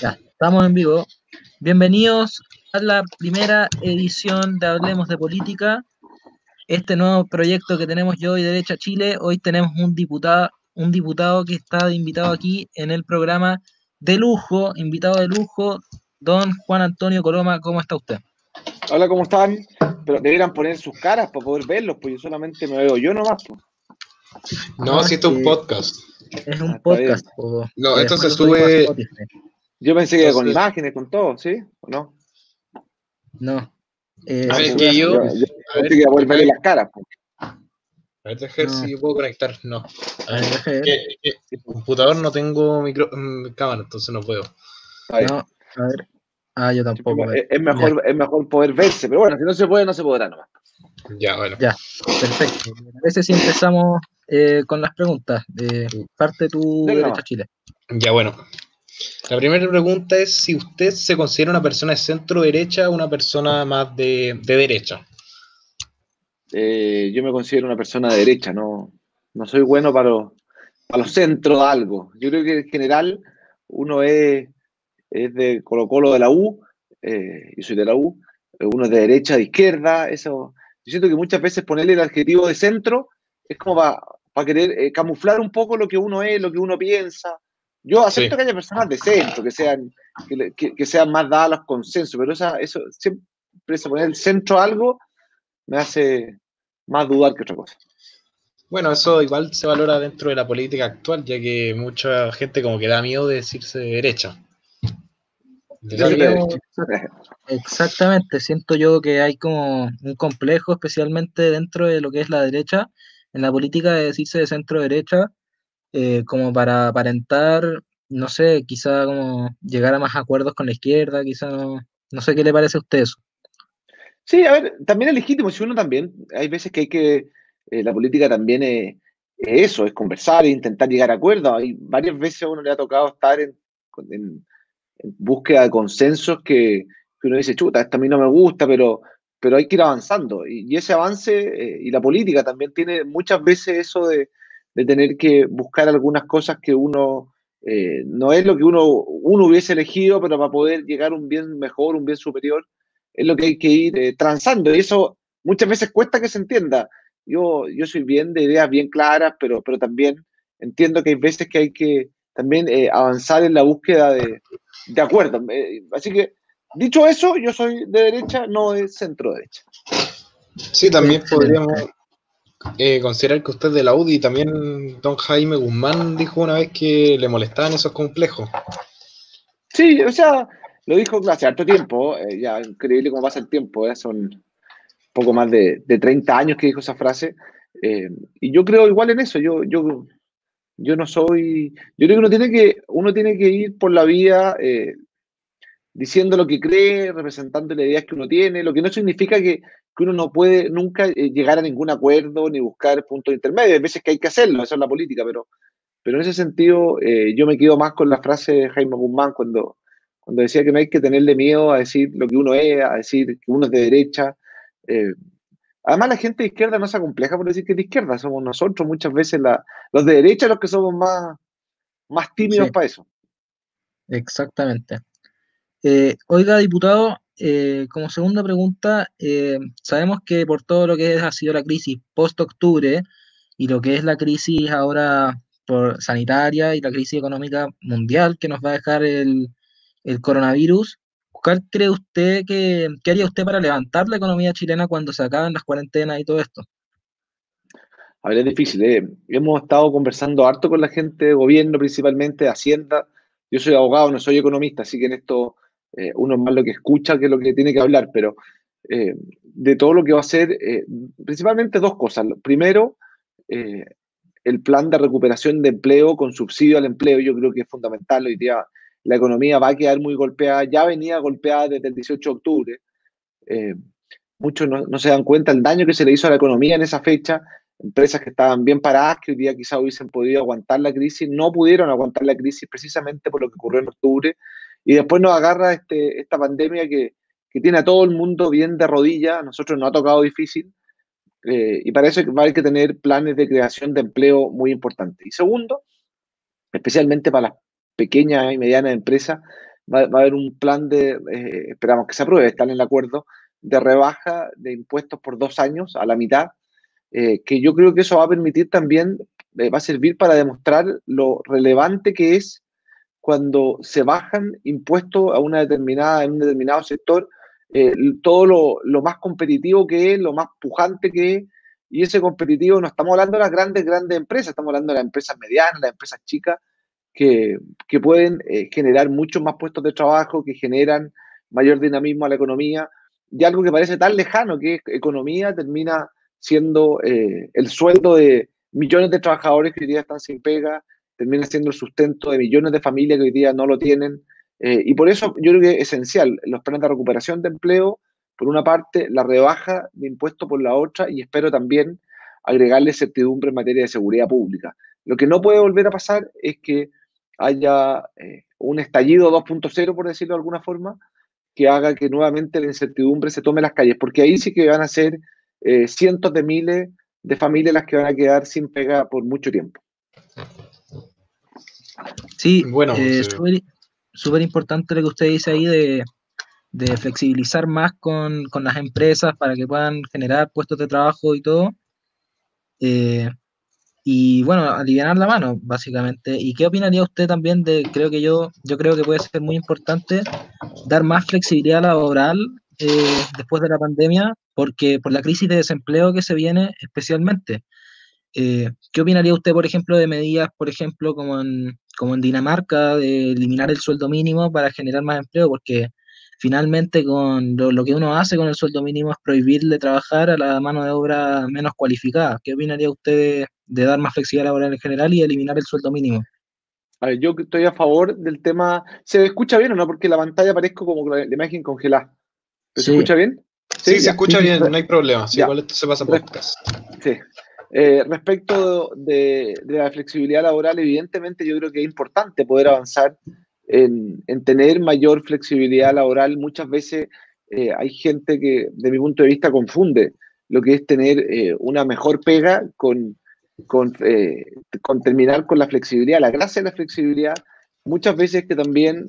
Ya, estamos en vivo. Bienvenidos a la primera edición de Hablemos de Política. Este nuevo proyecto que tenemos yo y Derecha Chile. Hoy tenemos un diputado, un diputado que está invitado aquí en el programa de lujo, invitado de lujo, don Juan Antonio Coloma. ¿Cómo está usted? Hola, ¿cómo están? Pero deberían poner sus caras para poder verlos, pues yo solamente me veo yo nomás. Pues. No, si esto es un podcast. Es un podcast. no, esto se sube. Yo pensé que con imágenes, con todo, ¿sí? ¿O no? No. Eh, a ver, que yo. yo, a ver, que poder verle las caras. A ver, déjame ver si puedo conectar. No. A ver, que, el computador no tengo micro, mm, cámara, entonces no puedo. No, a ver. Ah, yo tampoco. Es, mejor, es mejor poder verse, pero bueno, si no se puede, no se podrá nomás. Ya, bueno. Ya, perfecto. A veces si empezamos eh, con las preguntas. Eh, parte tu derecha Chile. Ya, bueno. La primera pregunta es si usted se considera una persona de centro derecha o una persona más de, derecha. Eh, yo me considero una persona de derecha, no, no soy bueno para los, para los centros de algo. Yo creo que en general uno es, es de Colo Colo de la U, eh, yo soy de la U, uno es de derecha, de izquierda, eso. Yo siento que muchas veces ponerle el adjetivo de centro es como para querer eh, camuflar un poco lo que uno es, lo que uno piensa. Yo acepto que haya personas de centro, que sean, que, sean más dadas a los consensos, pero esa, eso siempre se poner el centro a algo me hace más dudar que otra cosa. Bueno, eso igual se valora dentro de la política actual, ya que mucha gente como que da miedo de decirse derecha. Exactamente, siento yo que hay como un complejo, especialmente dentro de lo que es la derecha, en la política de decirse de centro-derecha, eh, como para aparentar, no sé, quizá como llegar a más acuerdos con la izquierda, quizá no, no sé qué le parece a usted eso. Sí, a ver, también es legítimo, si uno también, hay veces que hay que, eh, la política también es, eso, es conversar e intentar llegar a acuerdos. Hay varias veces a uno le ha tocado estar en, búsqueda de consensos que, uno dice, chuta, esto a mí no me gusta, pero pero hay que ir avanzando. Y, ese avance, eh, y la política también tiene muchas veces eso de, tener que buscar algunas cosas que uno eh, no es lo que uno, uno hubiese elegido, pero para poder llegar a un bien mejor, un bien superior, es lo que hay que ir eh, transando. Y eso muchas veces cuesta que se entienda. Yo, yo soy bien de ideas bien claras, pero, pero también entiendo que hay veces que hay que también avanzar en la búsqueda de, de acuerdos. así que Dicho eso, yo soy de derecha, no de centro derecha. Sí, también podríamos eh, considerar que usted es de la UDI, también don Jaime Guzmán dijo una vez que le molestaban esos complejos. Sí, o sea, lo dijo hace harto tiempo, eh, ya increíble cómo pasa el tiempo, eh, son poco más de, de, 30 años que dijo esa frase, y yo creo igual en eso, yo, yo, yo no soy, yo creo que uno tiene que, uno tiene que ir por la vía diciendo lo que cree, representando las ideas que uno tiene, lo que no significa que, que uno no puede nunca eh, llegar a ningún acuerdo ni buscar puntos intermedios. Hay veces que hay que hacerlo, eso es la política, pero, pero en ese sentido eh, yo me quedo más con la frase de Jaime Guzmán cuando, cuando decía que no hay que tenerle miedo a decir lo que uno es, a decir que uno es de derecha. Eh, además, la gente de izquierda no se acompleja por decir que es de izquierda, somos nosotros muchas veces la, los de derecha los que somos más, más tímidos para eso. Exactamente. Eh, oiga, diputado, eh, como segunda pregunta, eh, sabemos que por todo lo que ha sido la crisis post-octubre y lo que es la crisis ahora por sanitaria y la crisis económica mundial que nos va a dejar el, coronavirus, ¿cuál cree usted que qué haría usted para levantar la economía chilena cuando se acaben las cuarentenas y todo esto? A ver, es difícil. Hemos estado conversando harto con la gente gobierno, principalmente Hacienda. Yo soy abogado, no soy economista, así que en esto eh, uno más lo que escucha que lo que tiene que hablar, pero eh, de todo lo que va a ser, eh, principalmente dos cosas. Primero, el plan de recuperación de empleo con subsidio al empleo, yo creo que es fundamental. Hoy día la economía va a quedar muy golpeada, ya venía golpeada desde el 18 de octubre. muchos no, no, se dan cuenta el daño que se le hizo a la economía en esa fecha. Empresas que estaban bien paradas, que hoy día quizá hubiesen podido aguantar la crisis, no pudieron aguantar la crisis precisamente por lo que ocurrió en octubre y después nos agarra este, esta pandemia que, que, tiene a todo el mundo bien de rodillas, a nosotros nos ha tocado difícil, eh, y para eso va a haber que tener planes de creación de empleo muy importantes. Y segundo, especialmente para las pequeñas y medianas empresas, va, a haber un plan de, eh, esperamos que se apruebe, están en el acuerdo, de rebaja de impuestos por dos años a la mitad, eh, que yo creo que eso va a permitir también, va a servir para demostrar lo relevante que es cuando se bajan impuestos a una determinada, en un determinado sector, todo lo, lo, más competitivo que es, lo más pujante que es, y ese competitivo no estamos hablando de las grandes, grandes empresas, estamos hablando de las empresas medianas, las empresas chicas, que, que pueden eh, generar muchos más puestos de trabajo, que generan mayor dinamismo a la economía, y algo que parece tan lejano, que es economía, termina siendo eh, el sueldo de millones de trabajadores que hoy día están sin pega, termina siendo el sustento de millones de familias que hoy día no lo tienen. Eh, y por eso yo creo que es esencial los planes de recuperación de empleo, por una parte, la rebaja de impuestos por la otra, y espero también agregarle certidumbre en materia de seguridad pública. Lo que no puede volver a pasar es que haya eh, un estallido 2.0, por decirlo de alguna forma, que haga que nuevamente la incertidumbre se tome las calles, porque ahí sí que van a ser eh, cientos de miles de familias las que van a quedar sin pega por mucho tiempo. Sí, bueno, eh, súper importante lo que usted dice ahí de, de flexibilizar más con, con, las empresas para que puedan generar puestos de trabajo y todo. Eh, y bueno, aliviar la mano, básicamente. ¿Y qué opinaría usted también de, creo que yo, yo creo que puede ser muy importante dar más flexibilidad laboral eh, después de la pandemia, porque por la crisis de desempleo que se viene especialmente. Eh, ¿Qué opinaría usted, por ejemplo, de medidas, por ejemplo, como en, como en Dinamarca, de eliminar el sueldo mínimo para generar más empleo? Porque finalmente con lo, que uno hace con el sueldo mínimo es prohibirle trabajar a la mano de obra menos cualificada. ¿Qué opinaría usted de, dar más flexibilidad laboral en general y eliminar el sueldo mínimo? A ver, yo estoy a favor del tema. ¿Se escucha bien o no? Porque la pantalla aparezco como la, imagen congelada. ¿Se escucha bien? Sí, se escucha bien, no hay problema. igual esto se pasa por podcast. Sí. Eh, respecto de, la flexibilidad laboral, evidentemente yo creo que es importante poder avanzar en, tener mayor flexibilidad laboral. Muchas veces eh, hay gente que, de mi punto de vista, confunde lo que es tener eh, una mejor pega con, con, con, terminar con la flexibilidad. La gracia de la flexibilidad, muchas veces que también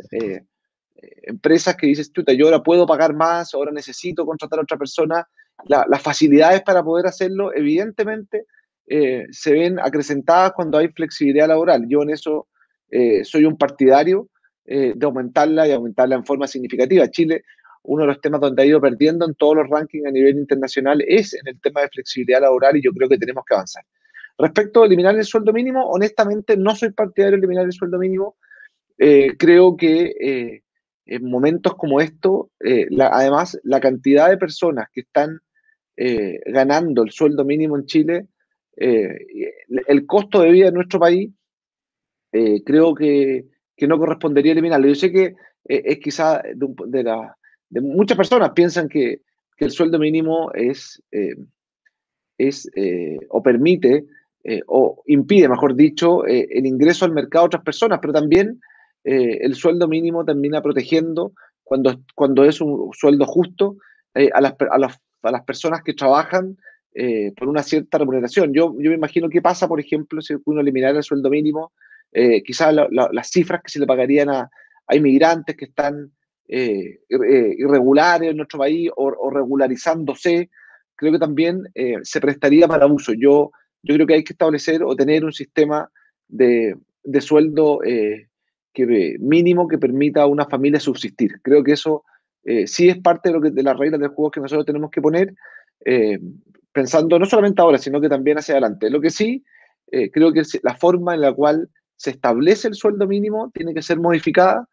empresas que dices, tú, yo ahora puedo pagar más, ahora necesito contratar a otra persona, las facilidades para poder hacerlo, evidentemente, se ven acrecentadas cuando hay flexibilidad laboral. Yo en eso soy un partidario eh, de aumentarla y aumentarla en forma significativa. Chile, uno de los temas donde ha ido perdiendo en todos los rankings a nivel internacional es en el tema de flexibilidad laboral y yo creo que tenemos que avanzar. Respecto a eliminar el sueldo mínimo, honestamente no soy partidario de eliminar el sueldo mínimo. Eh, creo que eh, en momentos como esto, además, la cantidad de personas que están ganando el sueldo mínimo en Chile, el costo de vida en nuestro país, creo que que no correspondería eliminarlo. Yo sé que eh, es quizá de, de, muchas personas piensan que, que el sueldo mínimo es, eh, es eh, o permite o impide, mejor dicho, el ingreso al mercado de otras personas, pero también el sueldo mínimo termina protegiendo cuando, cuando es un sueldo justo a las, a, a, las, personas que trabajan por una cierta remuneración. Yo, yo me imagino qué pasa, por ejemplo, si uno eliminara el sueldo mínimo eh, quizás las cifras que se le pagarían a, inmigrantes que están eh, eh, irregulares en nuestro país o, regularizándose, creo que también se prestaría para abuso. Yo, yo creo que hay que establecer o tener un sistema de, sueldo que, mínimo que permita a una familia subsistir. Creo que eso sí es parte de, lo que, de las reglas del juego que nosotros tenemos que poner, pensando no solamente ahora, sino que también hacia adelante. Lo que sí, creo que la forma en la cual se establece el sueldo mínimo, tiene que ser modificada.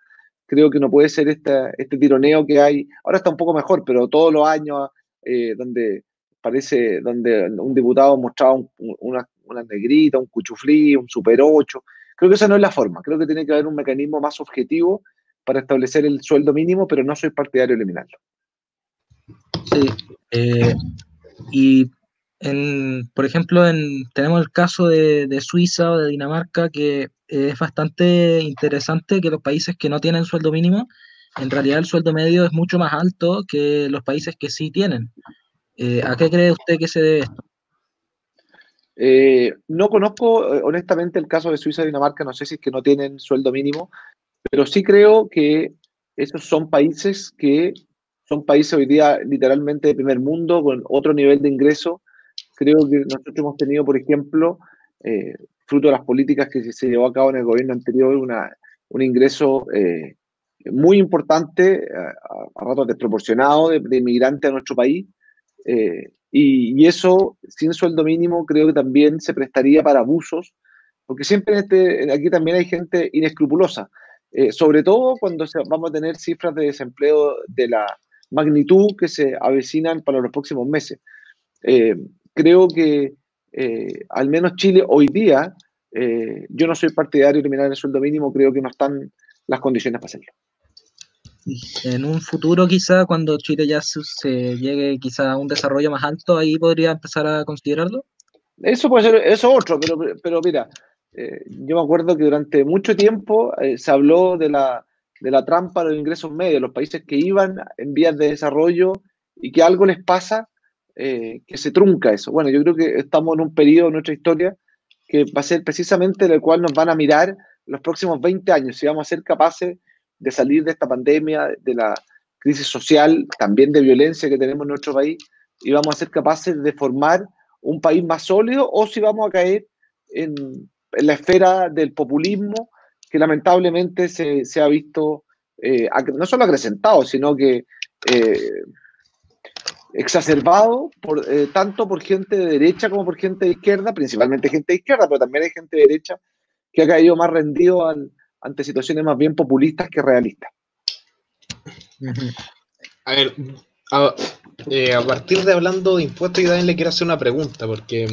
Creo que no puede ser este, este tironeo que hay. Ahora está un poco mejor, pero todos los años eh, donde parece, donde un diputado mostraba una, una, negrita, un cuchuflí, un super 8. Creo que esa no es la forma. Creo que tiene que haber un mecanismo más objetivo para establecer el sueldo mínimo, pero no soy partidario de eliminarlo. Sí. Eh, y por ejemplo, tenemos el caso de, Suiza o de Dinamarca, que es bastante interesante que los países que no tienen sueldo mínimo, en realidad el sueldo medio es mucho más alto que los países que sí tienen. Eh, ¿A qué cree usted que se debe esto? Eh, no conozco eh, honestamente el caso de Suiza y Dinamarca, no sé si es que no tienen sueldo mínimo, pero sí creo que esos son países que son países hoy día literalmente de primer mundo, con otro nivel de ingreso. Creo que nosotros hemos tenido, por ejemplo, eh, fruto de las políticas que se llevó a cabo en el gobierno anterior, una, un ingreso muy importante, a, ratos desproporcionado de, de inmigrantes a nuestro país. Eh, y, eso, sin sueldo mínimo, creo que también se prestaría para abusos, porque siempre este, aquí también hay gente inescrupulosa, eh, sobre todo cuando vamos a tener cifras de desempleo de la magnitud que se avecinan para los próximos meses. Eh, creo que al menos Chile hoy día, yo no soy partidario de eliminar el sueldo mínimo, creo que no están las condiciones para hacerlo en un futuro quizá cuando Chile ya se, llegue quizá a un desarrollo más alto, ahí podría empezar a considerarlo. Eso puede ser, eso otro, pero, pero mira, eh, yo me acuerdo que durante mucho tiempo eh, se habló de la, de la trampa de los ingresos medios, los países que iban en vías de desarrollo y que algo les pasa, eh, que se trunca eso. Bueno, yo creo que estamos en un periodo de nuestra historia que va a ser precisamente en el cual nos van a mirar los próximos 20 años, si vamos a ser capaces de salir de esta pandemia, de la crisis social, también de violencia que tenemos en nuestro país, y vamos a ser capaces de formar un país más sólido o si vamos a caer en, la esfera del populismo que lamentablemente se, ha visto eh, no solo acrecentado, sino que eh, exacerbado eh, tanto por gente de derecha como por gente de izquierda, principalmente gente de izquierda, pero también hay gente de derecha que ha caído más rendido ante situaciones más bien populistas que realistas. A ver, eh, a, partir de hablando de impuestos, yo también le quiero hacer una pregunta, porque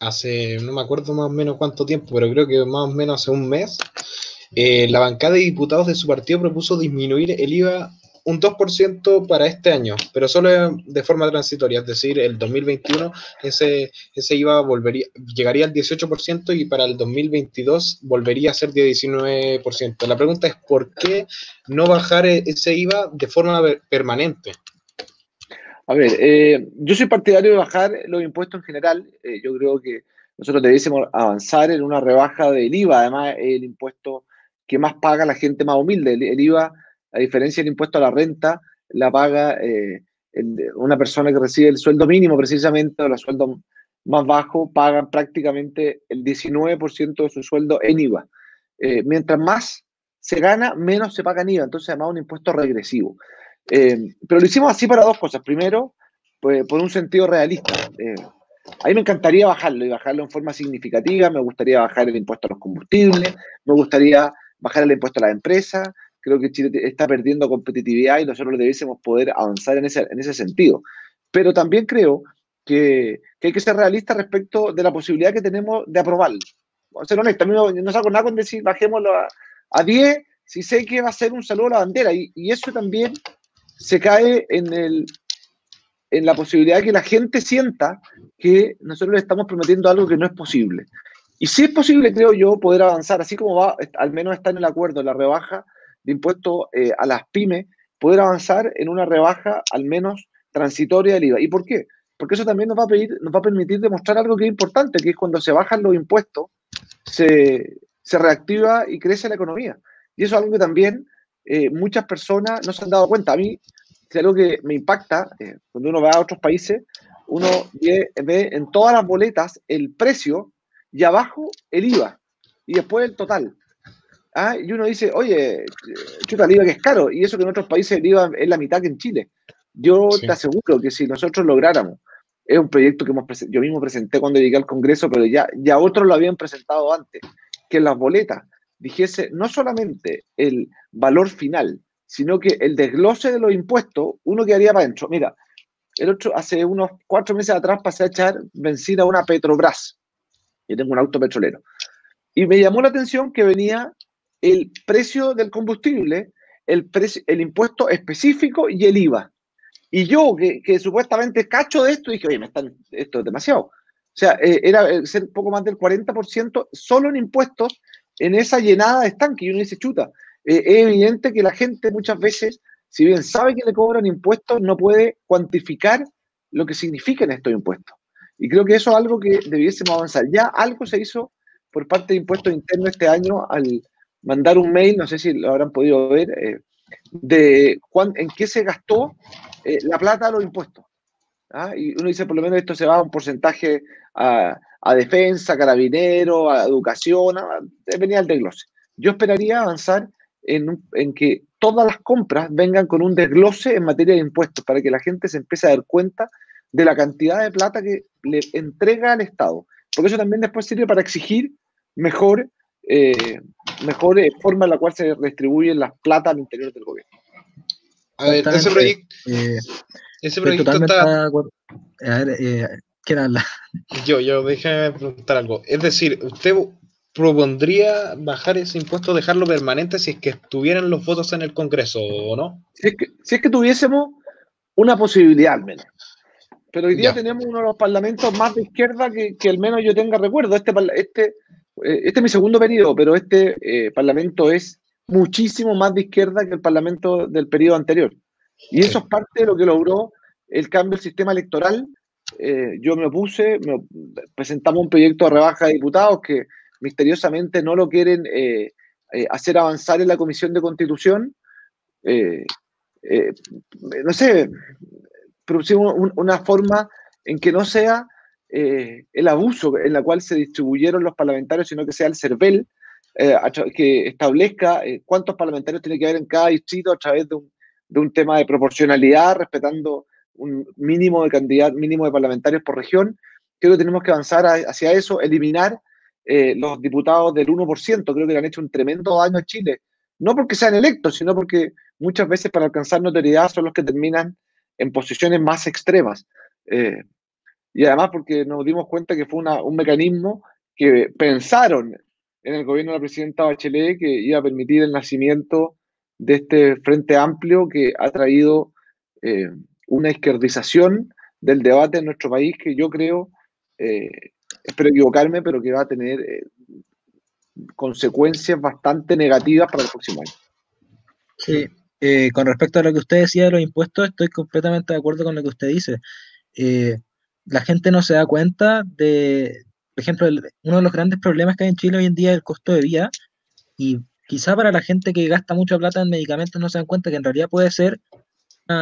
hace, no me acuerdo más o menos cuánto tiempo, pero creo que más o menos hace un mes, eh, la bancada de diputados de su partido propuso disminuir el IVA un 2% para este año, pero solo de forma transitoria, es decir, el 2021 ese, ese IVA volvería, llegaría al 18% y para el 2022 volvería a ser de 19%. La pregunta es, ¿por qué no bajar e-, ese IVA de forma permanente? A ver, eh, yo soy partidario de bajar los impuestos en general. Eh, yo creo que nosotros debiésemos avanzar en una rebaja del IVA, además el impuesto que más paga la gente más humilde. el IVA a diferencia del impuesto a la renta, la paga eh, una persona que recibe el sueldo mínimo precisamente o el sueldo más bajo, pagan prácticamente el 19% de su sueldo en IVA. Eh, mientras más se gana, menos se paga en IVA, entonces además un impuesto regresivo. Eh, pero lo hicimos así para dos cosas. Primero, pues, por un sentido realista. a mí me encantaría bajarlo y bajarlo en forma significativa. Me gustaría bajar el impuesto a los combustibles, me gustaría bajar el impuesto a las empresas, creo que Chile está perdiendo competitividad y nosotros debiésemos poder avanzar en ese, en ese sentido. Pero también creo que, hay que ser realistas respecto de la posibilidad que tenemos de aprobarlo. A ser honesto, a mí no, no saco nada con decir bajémoslo a, a 10 si sé que va a ser un saludo a la bandera. Y, y eso también se cae en, el, en la posibilidad de que la gente sienta que nosotros le estamos prometiendo algo que no es posible. Y si es posible, creo yo, poder avanzar, así como va, al menos está en el acuerdo, la rebaja de impuesto eh, a las pymes, poder avanzar en una rebaja al menos transitoria del IVA. ¿Y por qué? Porque eso también nos va a, pedir, nos va a permitir demostrar algo que es importante, que es cuando se bajan los impuestos, se, reactiva y crece la economía. Y eso es algo que también eh, muchas personas no se han dado cuenta. A mí es algo que me impacta, eh, cuando uno va a otros países, uno ve, ve, en todas las boletas el precio y abajo el IVA y después el total. ¿ah? y uno dice, oye, chuta, el IVA que es caro, y eso que en otros países el IVA es la mitad que en Chile. Yo te aseguro que si nosotros lográramos, es un proyecto que hemos yo mismo presenté cuando llegué al Congreso, pero ya, ya otros lo habían presentado antes, que en las boletas dijese no solamente el valor final, sino que el desglose de los impuestos, uno quedaría para adentro. Mira, el otro, hace unos cuatro meses atrás pasé a echar benzina a una Petrobras. Yo tengo un auto petrolero. Y me llamó la atención que venía el precio del combustible, el, impuesto específico y el IVA. Y yo, que, supuestamente cacho de esto, dije, oye, me están, esto es demasiado. O sea, eh, era eh, ser poco más del 40% solo en impuestos en esa llenada de estanque. Y uno dice, chuta, eh, es evidente que la gente muchas veces, si bien sabe que le cobran impuestos, no puede cuantificar lo que significan estos impuestos. Y creo que eso es algo que debiésemos avanzar. Ya algo se hizo por parte de Impuestos Internos este año al mandar un mail, no sé si lo habrán podido ver, eh, de en qué se gastó eh, la plata de los impuestos. ¿ah? Y uno dice, por lo menos esto se va a un porcentaje a, defensa, carabinero, a educación, a, venía el desglose. Yo esperaría avanzar en, en, que todas las compras vengan con un desglose en materia de impuestos para que la gente se empiece a dar cuenta de la cantidad de plata que le entrega al Estado. Porque eso también después sirve para exigir mejor, eh, mejor eh, forma en la cual se distribuyen las plata al interior del gobierno. A ver, ese proyecto, eh, ese proyecto está... A ver, eh, ¿quién habla? Yo, yo, déjame preguntar algo. Es decir, ¿usted propondría bajar ese impuesto, dejarlo permanente si es que estuvieran los votos en el Congreso o no? Si es que, si es que tuviésemos una posibilidad al menos. Pero hoy día tenemos uno de los parlamentos más de izquierda que, que al menos yo tenga recuerdo. Este, este, eh, este es mi segundo periodo, pero este eh, parlamento es muchísimo más de izquierda que el parlamento del periodo anterior. Y eso es parte de lo que logró el cambio del sistema electoral. Eh, yo me opuse, presentamos un proyecto de rebaja de diputados que misteriosamente no lo quieren hacer avanzar en la Comisión de Constitución. no sé, producimos una forma en que no sea eh, el abuso en la cual se distribuyeron los parlamentarios, sino que sea el CERVEL eh, que establezca eh, cuántos parlamentarios tiene que haber en cada distrito a través de un, de un, tema de proporcionalidad, respetando un mínimo de cantidad, mínimo de parlamentarios por región. Creo que tenemos que avanzar hacia eso, eliminar los diputados del 1%. Creo que le han hecho un tremendo daño a Chile. No porque sean electos, sino porque muchas veces para alcanzar notoriedad son los que terminan en posiciones más extremas. Eh, y además porque nos dimos cuenta que fue un mecanismo que pensaron en el gobierno de la presidenta Bachelet que iba a permitir el nacimiento de este Frente Amplio que ha traído eh, una izquierdización del debate en nuestro país que yo creo, eh, espero equivocarme, pero que va a tener consecuencias bastante negativas para el próximo año. Sí, eh, con respecto a lo que usted decía de los impuestos, estoy completamente de acuerdo con lo que usted dice. Eh, la gente no se da cuenta de, por ejemplo, uno de los grandes problemas que hay en Chile hoy en día es el costo de vida. Y quizá para la gente que gasta mucha plata en medicamentos no se dan cuenta que en realidad puede ser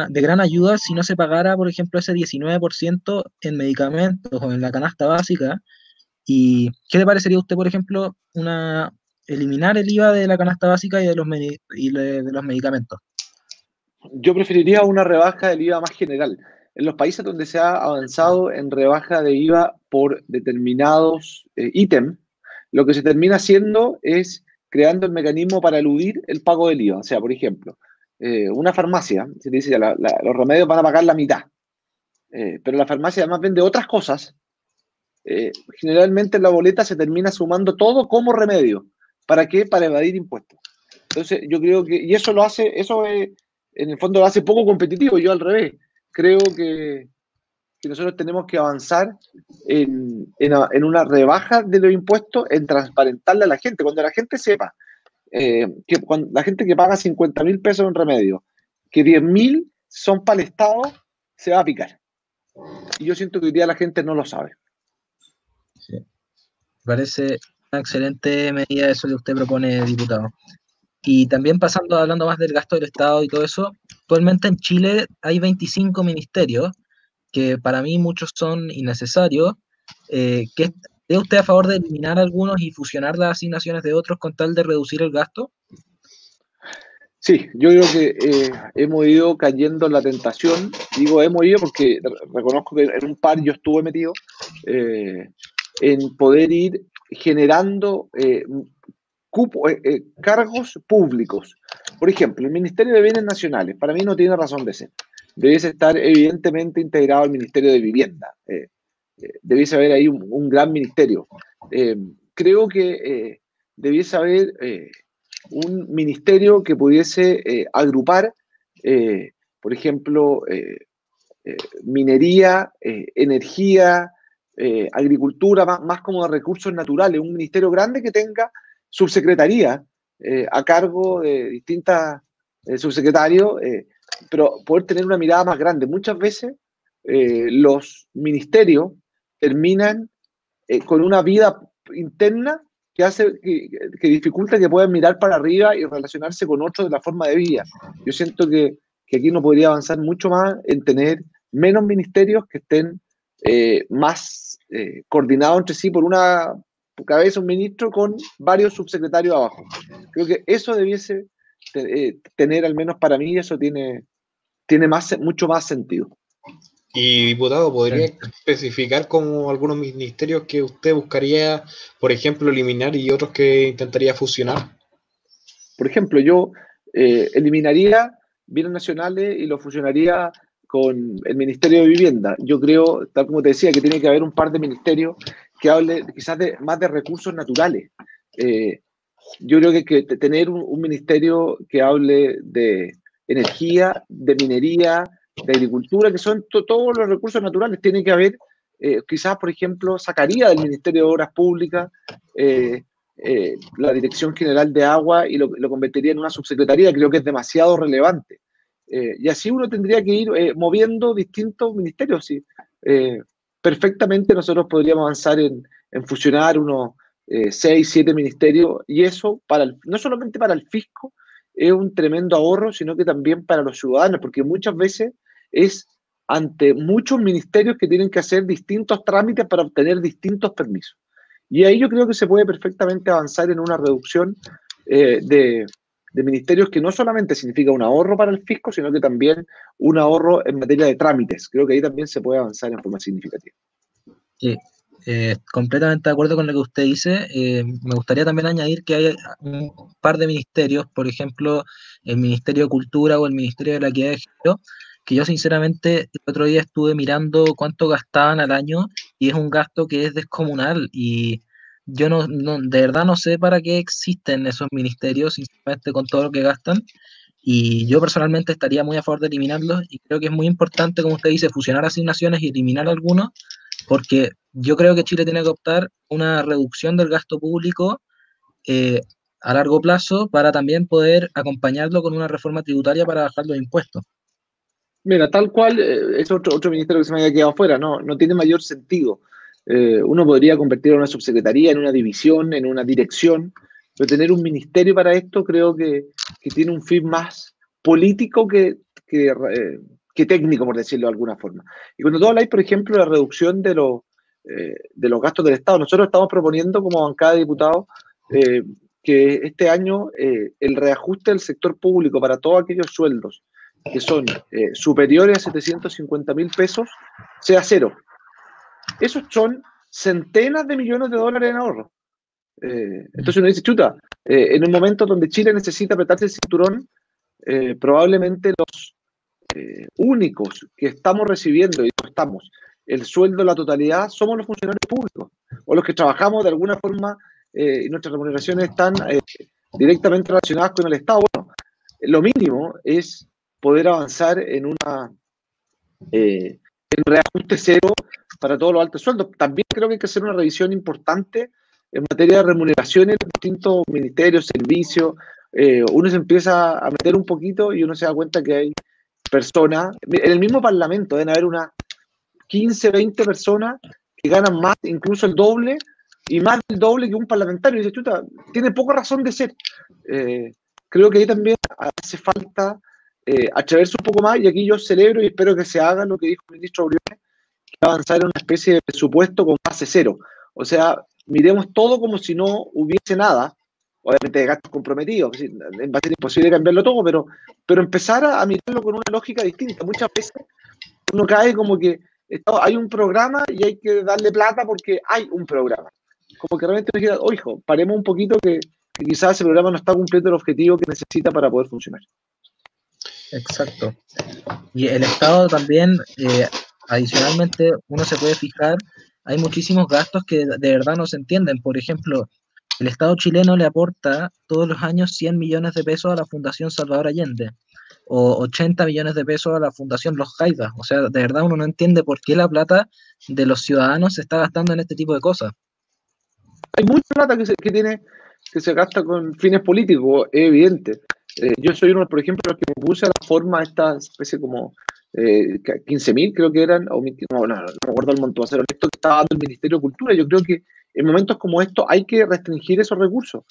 de gran ayuda si no se pagara, por ejemplo, ese 19% en medicamentos o en la canasta básica. ¿Y qué le parecería a usted, por ejemplo, una, eliminar el IVA de la canasta básica y de los, y de los medicamentos? Yo preferiría una rebaja del IVA más general. En los países donde se ha avanzado en rebaja de IVA por determinados eh, ítems, lo que se termina haciendo es creando el mecanismo para eludir el pago del IVA. O sea, por ejemplo, eh, una farmacia, se dice, los remedios van a pagar la mitad, eh, pero la farmacia además vende otras cosas. generalmente en la boleta se termina sumando todo como remedio. ¿Para qué? Para evadir impuestos. Entonces, yo creo que, y eso lo hace, eso es, en el fondo lo hace poco competitivo, yo al revés. Creo que, nosotros tenemos que avanzar en, una rebaja de los impuestos, en transparentarle a la gente. Cuando la gente sepa, eh, que la gente que paga 50 mil pesos en remedio, que 10 mil son para el Estado, se va a picar. Y yo siento que hoy día la gente no lo sabe. Sí. Parece una excelente medida eso que usted propone, diputado. Y también pasando, hablando más del gasto del Estado y todo eso, actualmente en Chile hay 25 ministerios, que para mí muchos son innecesarios. Eh, ¿qué, ¿Es usted a favor de eliminar algunos y fusionar las asignaciones de otros con tal de reducir el gasto? Sí, yo creo que eh, hemos ido cayendo en la tentación. Digo hemos ido porque reconozco que en un par yo estuve metido eh, en poder ir generando eh, eh, eh, cargos públicos. Por ejemplo, el Ministerio de Bienes Nacionales, para mí no tiene razón de ser. Debiese estar evidentemente integrado al Ministerio de Vivienda. Eh, debiese haber ahí un, gran ministerio. creo que debiese haber un ministerio que pudiese agrupar, por ejemplo, minería, energía, agricultura, más, más, como de recursos naturales, un ministerio grande que tenga subsecretaría eh, a cargo de distintas eh, subsecretarios, eh, pero poder tener una mirada más grande. Muchas veces los ministerios terminan con una vida interna que hace que, dificulta que puedan mirar para arriba y relacionarse con otros de la forma de vida. Yo siento que, que aquí no podría avanzar mucho más en tener menos ministerios que estén más coordinados entre sí por una cabeza, un ministro con varios subsecretarios abajo. Creo que eso debiese tener, al menos para mí, eso tiene, tiene más, mucho más sentido. Y diputado, ¿podría especificar como algunos ministerios que usted buscaría, por ejemplo, eliminar y otros que intentaría fusionar? Por ejemplo, yo eh, eliminaría bienes nacionales y lo fusionaría con el Ministerio de Vivienda. Yo creo, tal como te decía, que tiene que haber un par de ministerios que hable quizás más de recursos naturales. Eh, yo creo que, tener un ministerio que hable de energía, de minería, de agricultura, que son todos los recursos naturales. Tiene que haber, eh, quizás, por ejemplo, sacaría del Ministerio de Obras Públicas eh, la Dirección General de Agua y lo, convertiría en una subsecretaría. Creo que es demasiado relevante. y así uno tendría que ir moviendo distintos ministerios. ¿sí? Perfectamente nosotros podríamos avanzar en, fusionar unos seis, siete ministerios y eso para no solamente para el fisco, es un tremendo ahorro, sino que también para los ciudadanos, porque muchas veces es ante muchos ministerios que tienen que hacer distintos trámites para obtener distintos permisos. Y ahí yo creo que se puede perfectamente avanzar en una reducción eh, de, ministerios que no solamente significa un ahorro para el fisco, sino que también un ahorro en materia de trámites. Creo que ahí también se puede avanzar en forma significativa. Sí, eh, completamente de acuerdo con lo que usted dice. Eh, me gustaría también añadir que hay un par de ministerios, por ejemplo, el Ministerio de Cultura o el Ministerio de la Equidad de Género, que yo sinceramente el otro día estuve mirando cuánto gastaban al año y es un gasto que es descomunal y yo no, de verdad no sé para qué existen esos ministerios, sinceramente con todo lo que gastan y yo personalmente estaría muy a favor de eliminarlos y creo que es muy importante, como usted dice, fusionar asignaciones y eliminar algunos porque yo creo que Chile tiene que optar una reducción del gasto público eh, a largo plazo para también poder acompañarlo con una reforma tributaria para bajar los impuestos. Mira, tal cual eh, es otro, otro ministerio que se me haya quedado afuera, no, no tiene mayor sentido. Eh, uno podría convertir a una subsecretaría en una división, en una dirección, pero tener un ministerio para esto creo que, tiene un fin más político que, que, eh, que, técnico, por decirlo de alguna forma. Y cuando tú habláis, por ejemplo, de la reducción de, los de los gastos del Estado, nosotros estamos proponiendo como bancada de diputados que este año el reajuste del sector público para todos aquellos sueldos que son eh, superiores a 750 mil pesos sea cero. Esos son centenas de millones de dólares en ahorro. Eh, entonces uno dice, chuta, eh, en un momento donde Chile necesita apretarse el cinturón, probablemente los únicos que estamos recibiendo, y no estamos, el sueldo, la totalidad, somos los funcionarios públicos, o los que trabajamos de alguna forma y nuestras remuneraciones están directamente relacionadas con el Estado. Bueno, lo mínimo es poder avanzar en una eh, en reajuste cero para todos los altos sueldos. También creo que hay que hacer una revisión importante en materia de remuneraciones en distintos ministerios, servicios. Eh, uno se empieza a meter un poquito y uno se da cuenta que hay personas, en el mismo Parlamento deben haber unas 15, 20 personas que ganan más, incluso el doble, y más del doble que un parlamentario. Y dice, chuta, tiene poca razón de ser. Eh, creo que ahí también hace falta eh, atreverse un poco más y aquí yo celebro y espero que se haga lo que dijo el ministro Briones, que avanzar en una especie de presupuesto con base cero. O sea, miremos todo como si no hubiese nada, obviamente de gastos comprometidos, va a ser imposible cambiarlo todo, pero, pero empezar a, mirarlo con una lógica distinta. Muchas veces uno cae como que hay un programa y hay que darle plata porque hay un programa. Como que realmente me oh hijo, paremos un poquito que, que quizás ese programa no está cumpliendo el objetivo que necesita para poder funcionar. Exacto. Y el Estado también, eh, adicionalmente, uno se puede fijar, hay muchísimos gastos que de verdad no se entienden. Por ejemplo, el Estado chileno le aporta todos los años 100 millones de pesos a la Fundación Salvador Allende o 80 millones de pesos a la Fundación Los Jaidas. O sea, de verdad uno no entiende por qué la plata de los ciudadanos se está gastando en este tipo de cosas. Hay mucha plata que se, que tiene, que se gasta con fines políticos, es evidente. Eh, yo soy uno, por ejemplo, que me puse a la forma esta especie como eh, 15.000 creo que eran, o no, no, no, me acuerdo el monto, a ser honesto, que estaba dando el Ministerio de Cultura. Yo creo que en momentos como estos hay que restringir esos recursos.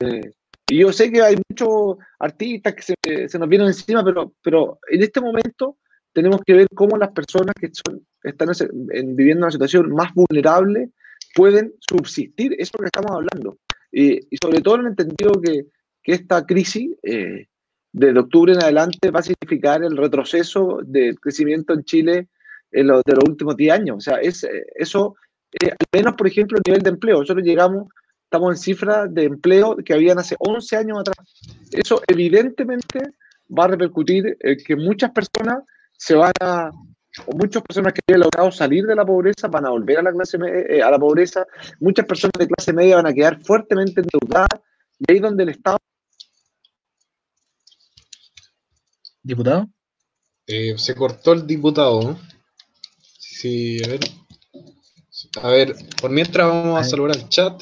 Eh, y yo sé que hay muchos artistas que se, se, nos vienen encima, pero, pero en este momento tenemos que ver cómo las personas que son, están en, viviendo una situación más vulnerable pueden subsistir. Eso que estamos hablando. y sobre todo en el entendido que, que esta crisis eh, desde octubre en adelante va a significar el retroceso del crecimiento en Chile en de los últimos 10 años. O sea, es, eso, eh, al menos, por ejemplo, el nivel de empleo. Nosotros llegamos, estamos en cifras de empleo que habían hace 11 años atrás. Eso evidentemente va a repercutir en que muchas personas se van a, o muchas personas que han logrado salir de la pobreza van a volver a la clase eh, a la pobreza, muchas personas de clase media van a quedar fuertemente endeudadas y ahí donde el Estado ¿Diputado? Eh, se cortó el diputado. Sí, a ver. A ver, por mientras vamos a, saludar al chat.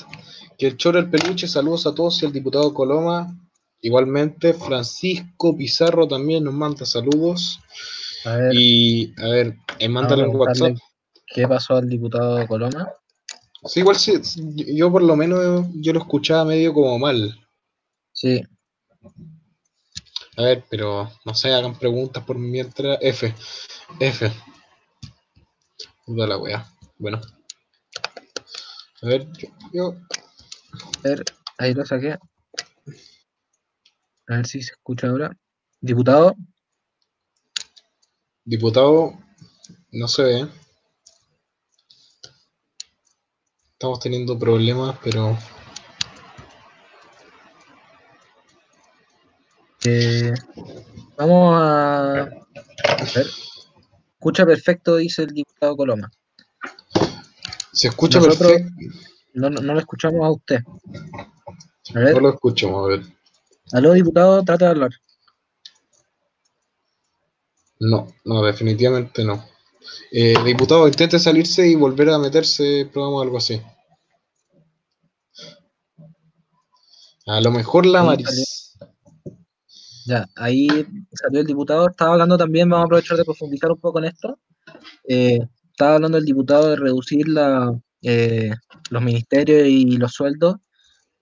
Que el choro el peluche, saludos a todos y el diputado Coloma. Igualmente, Francisco Pizarro también nos manda saludos. A ver, y a ver, eh, mándale un WhatsApp. ¿Qué pasó al diputado Coloma? Sí, igual sí, yo por lo menos yo lo escuchaba medio como mal. Sí, a ver, pero no sé, hagan preguntas por mientras. F. F. Puta la wea. Bueno. A ver, yo, A ver, ahí lo saqué. A ver si se escucha ahora. Diputado. Diputado, no se ve. Estamos teniendo problemas, pero Eh, vamos a, a ver. Escucha perfecto, dice el diputado Coloma. Se escucha perfecto. No, no, lo escuchamos a usted. A ver. No lo escuchamos, a ver. Aló, diputado, trata de hablar. No, no, definitivamente no. Eh, diputado, intente salirse y volver a meterse, probamos algo así. A lo mejor la Maris. Ya, ahí salió el diputado, estaba hablando también, vamos a aprovechar de profundizar un poco en esto. Eh, estaba hablando el diputado de reducir la, eh, los ministerios y los sueldos.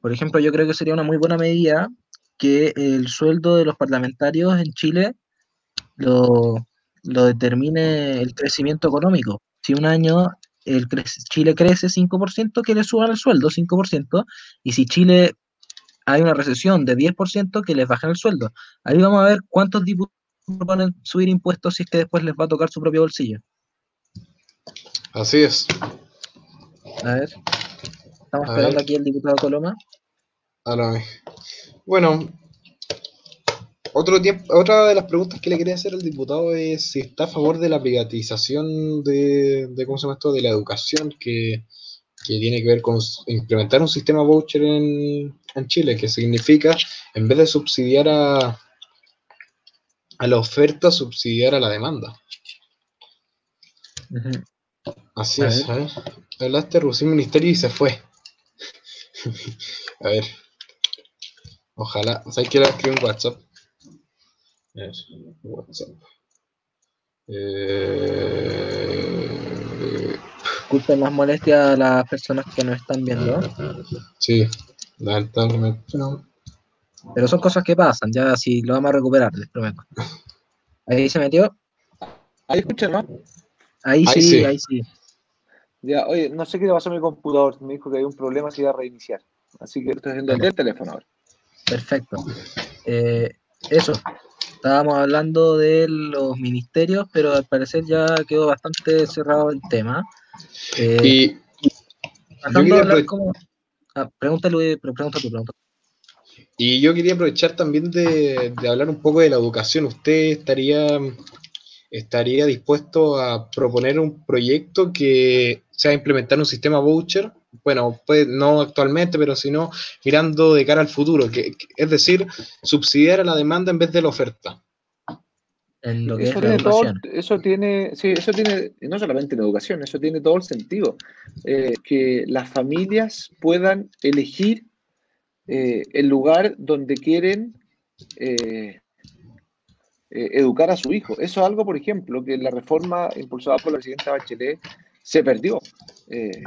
Por ejemplo, yo creo que sería una muy buena medida que el sueldo de los parlamentarios en Chile lo, lo determine el crecimiento económico. Si un año el Chile crece 5%, que le suban el sueldo 5%, y si Chile hay una recesión de 10% que les bajan el sueldo. Ahí vamos a ver cuántos diputados proponen subir impuestos si es que después les va a tocar su propio bolsillo. Así es. A ver. Estamos esperando aquí el diputado Coloma. Bueno, otro tiempo, otra de las preguntas que le quería hacer al diputado es si está a favor de la privatización de, de ¿cómo se llama esto? de la educación que que tiene que ver con implementar un sistema voucher en, Chile, que significa, en vez de subsidiar a, a la oferta, subsidiar a la demanda. Así es, ¿eh? Hablaste de Ministerio y se fue. a ver. Ojalá. ¿Sabes que le escribí un WhatsApp? WhatsApp. Eh, disculpen más molestia a las personas que nos están viendo. Sí, lamentablemente no. Pero son cosas que pasan, ya si lo vamos a recuperar, les prometo. Ahí se metió. Ahí escuchan, ¿no? Ahí, sí, ahí sí. Ya, oye, no sé qué le pasó a mi computador. Me dijo que hay un problema, si iba a reiniciar. Así que estoy haciendo el teléfono ahora. Perfecto. Eh, eso. Estábamos hablando de los ministerios, pero al parecer ya quedó bastante cerrado el tema. Eh, y ah, pregúntale, pregunta tu pregunta. Y yo quería aprovechar también de, hablar un poco de la educación. ¿Usted estaría, estaría dispuesto a proponer un proyecto que sea implementar un sistema voucher? Bueno, pues no actualmente, pero sino mirando de cara al futuro, que, es decir, subsidiar a la demanda en vez de la oferta eso tiene Todo, eso tiene, sí, eso tiene, no solamente en educación, eso tiene todo el sentido. Eh, que las familias puedan elegir eh, el lugar donde quieren eh, educar a su hijo. Eso es algo, por ejemplo, que la reforma impulsada por la presidenta Bachelet se perdió. Eh,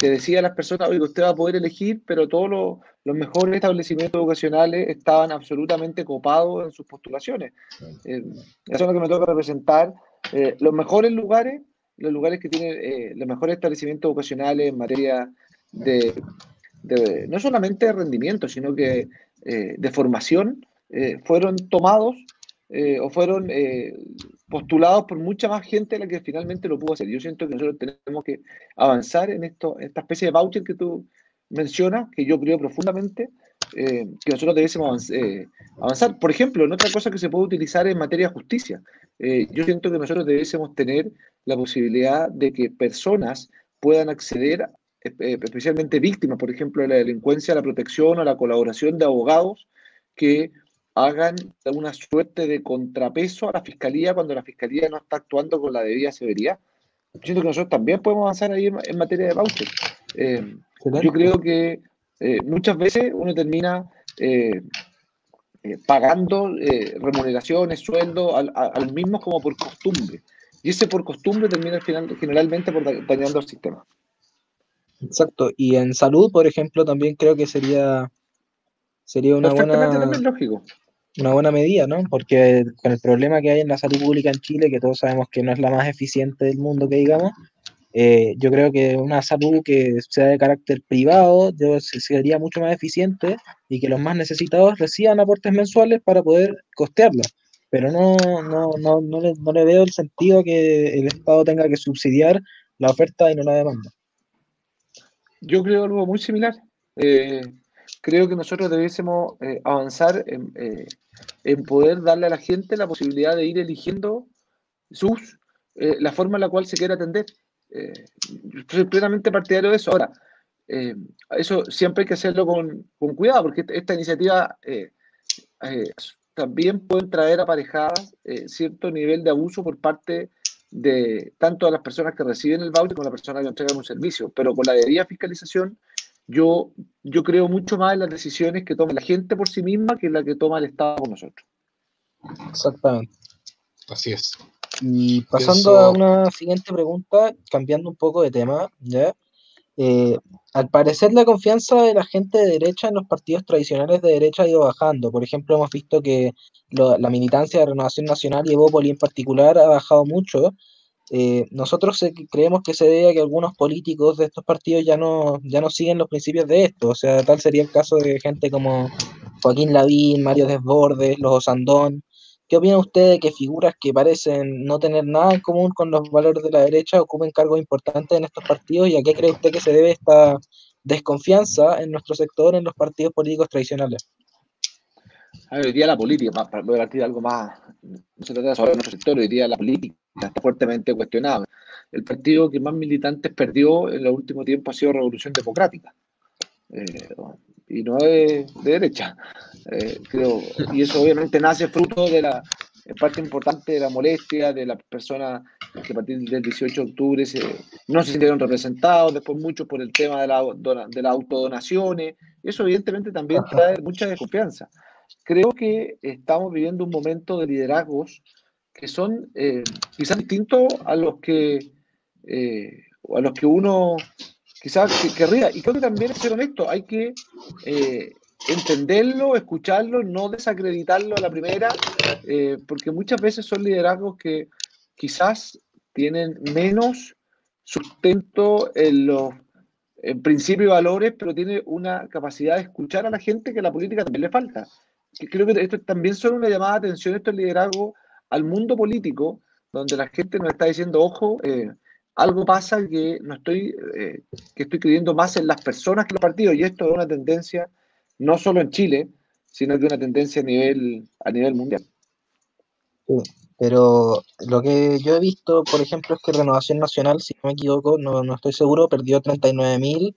decía a las personas, oye, usted va a poder elegir, pero todos los, mejores establecimientos educacionales estaban absolutamente copados en sus postulaciones. Eh, eso es lo que me toca representar. Eh, los mejores lugares, los lugares que tienen los mejores establecimientos educacionales en materia de, de no solamente de rendimiento, sino que de formación, fueron tomados eh, o fueron eh, postulados por mucha más gente de la que finalmente lo pudo hacer. Yo siento que nosotros tenemos que avanzar en esto, esta especie de voucher que tú mencionas, que yo creo profundamente, eh, que nosotros debemos avanzar. Por ejemplo, en otra cosa que se puede utilizar en materia de justicia, yo siento que nosotros debemos tener la posibilidad de que personas puedan acceder, especialmente víctimas, por ejemplo, de la delincuencia, a la protección o la colaboración de abogados que hagan una suerte de contrapeso a la fiscalía cuando la fiscalía no está actuando con la debida severidad. Siento que nosotros también podemos avanzar ahí en, materia de voucher. Eh, yo creo que eh, muchas veces uno termina eh, pagando remuneraciones, sueldos al, al mismo como por costumbre. Y ese por costumbre termina final, generalmente por dañando el sistema. Exacto. Y en salud, por ejemplo, también creo que sería sería una buena lógico una buena medida, ¿no? Porque con el problema que hay en la salud pública en Chile, que todos sabemos que no es la más eficiente del mundo, que digamos, eh, yo creo que una salud que sea de carácter privado sería mucho más eficiente y que los más necesitados reciban aportes mensuales para poder costearla. Pero no, no, no, no, le, no le veo el sentido que el Estado tenga que subsidiar la oferta y no la demanda. Yo creo algo muy similar. Eh, creo que nosotros debiésemos eh, avanzar eh, en, poder darle a la gente la posibilidad de ir eligiendo sus, eh, la forma en la cual se quiere atender. soy plenamente partidario de eso. Ahora, eso siempre hay que hacerlo con, con cuidado, porque esta iniciativa también puede traer aparejadas cierto nivel de abuso por parte de tanto de las personas que reciben el voucher como de las personas que entregan un servicio, pero con la debida fiscalización yo, yo creo mucho más en las decisiones que toma la gente por sí misma que la que toma el Estado por nosotros. Exactamente. Así es. Y pasando a una siguiente pregunta, cambiando un poco de tema, ¿ya? Eh, al parecer la confianza de la gente de derecha en los partidos tradicionales de derecha ha ido bajando. Por ejemplo, hemos visto que la militancia de Renovación Nacional y Evópoli en particular ha bajado mucho eh, nosotros creemos que se debe a que algunos políticos de estos partidos ya no, ya no siguen los principios de esto. O sea, tal sería el caso de gente como Joaquín Lavín, Mario Desbordes, los Osandón. ¿Qué opina usted de que figuras que parecen no tener nada en común con los valores de la derecha ocupen cargos importantes en estos partidos? ¿Y a qué cree usted que se debe esta desconfianza en nuestro sector en los partidos políticos tradicionales? Hoy día la política, para partir de algo más, no se trata de sobre nuestro sector, hoy día la política está fuertemente cuestionada. El partido que más militantes perdió en los últimos tiempos ha sido Revolución Democrática. Eh, y no es de derecha. Eh, creo, y eso obviamente nace fruto de la parte importante de la molestia de las personas que a partir del 18 de octubre no se sintieron representados, después muchos por el tema de, la, de las autodonaciones. Eso evidentemente también trae mucha desconfianza creo que estamos viviendo un momento de liderazgos que son eh, quizás distintos a los que eh, a los que uno quizás querría. Y creo que también, ser honesto, hay que eh, entenderlo, escucharlo, no desacreditarlo a la primera, porque muchas veces son liderazgos que quizás tienen menos sustento en los en principios y valores, pero tiene una capacidad de escuchar a la gente que a la política también le falta creo que esto también son una llamada de atención, estos liderazgos al mundo político, donde la gente nos está diciendo, ojo, eh, algo pasa que no estoy, eh, que estoy creyendo más en las personas que los partidos, y esto es una tendencia no solo en Chile, sino que una tendencia a nivel, a nivel mundial. pero lo que yo he visto, por ejemplo, es que Renovación Nacional, si no me equivoco, no, no estoy seguro, perdió 39.000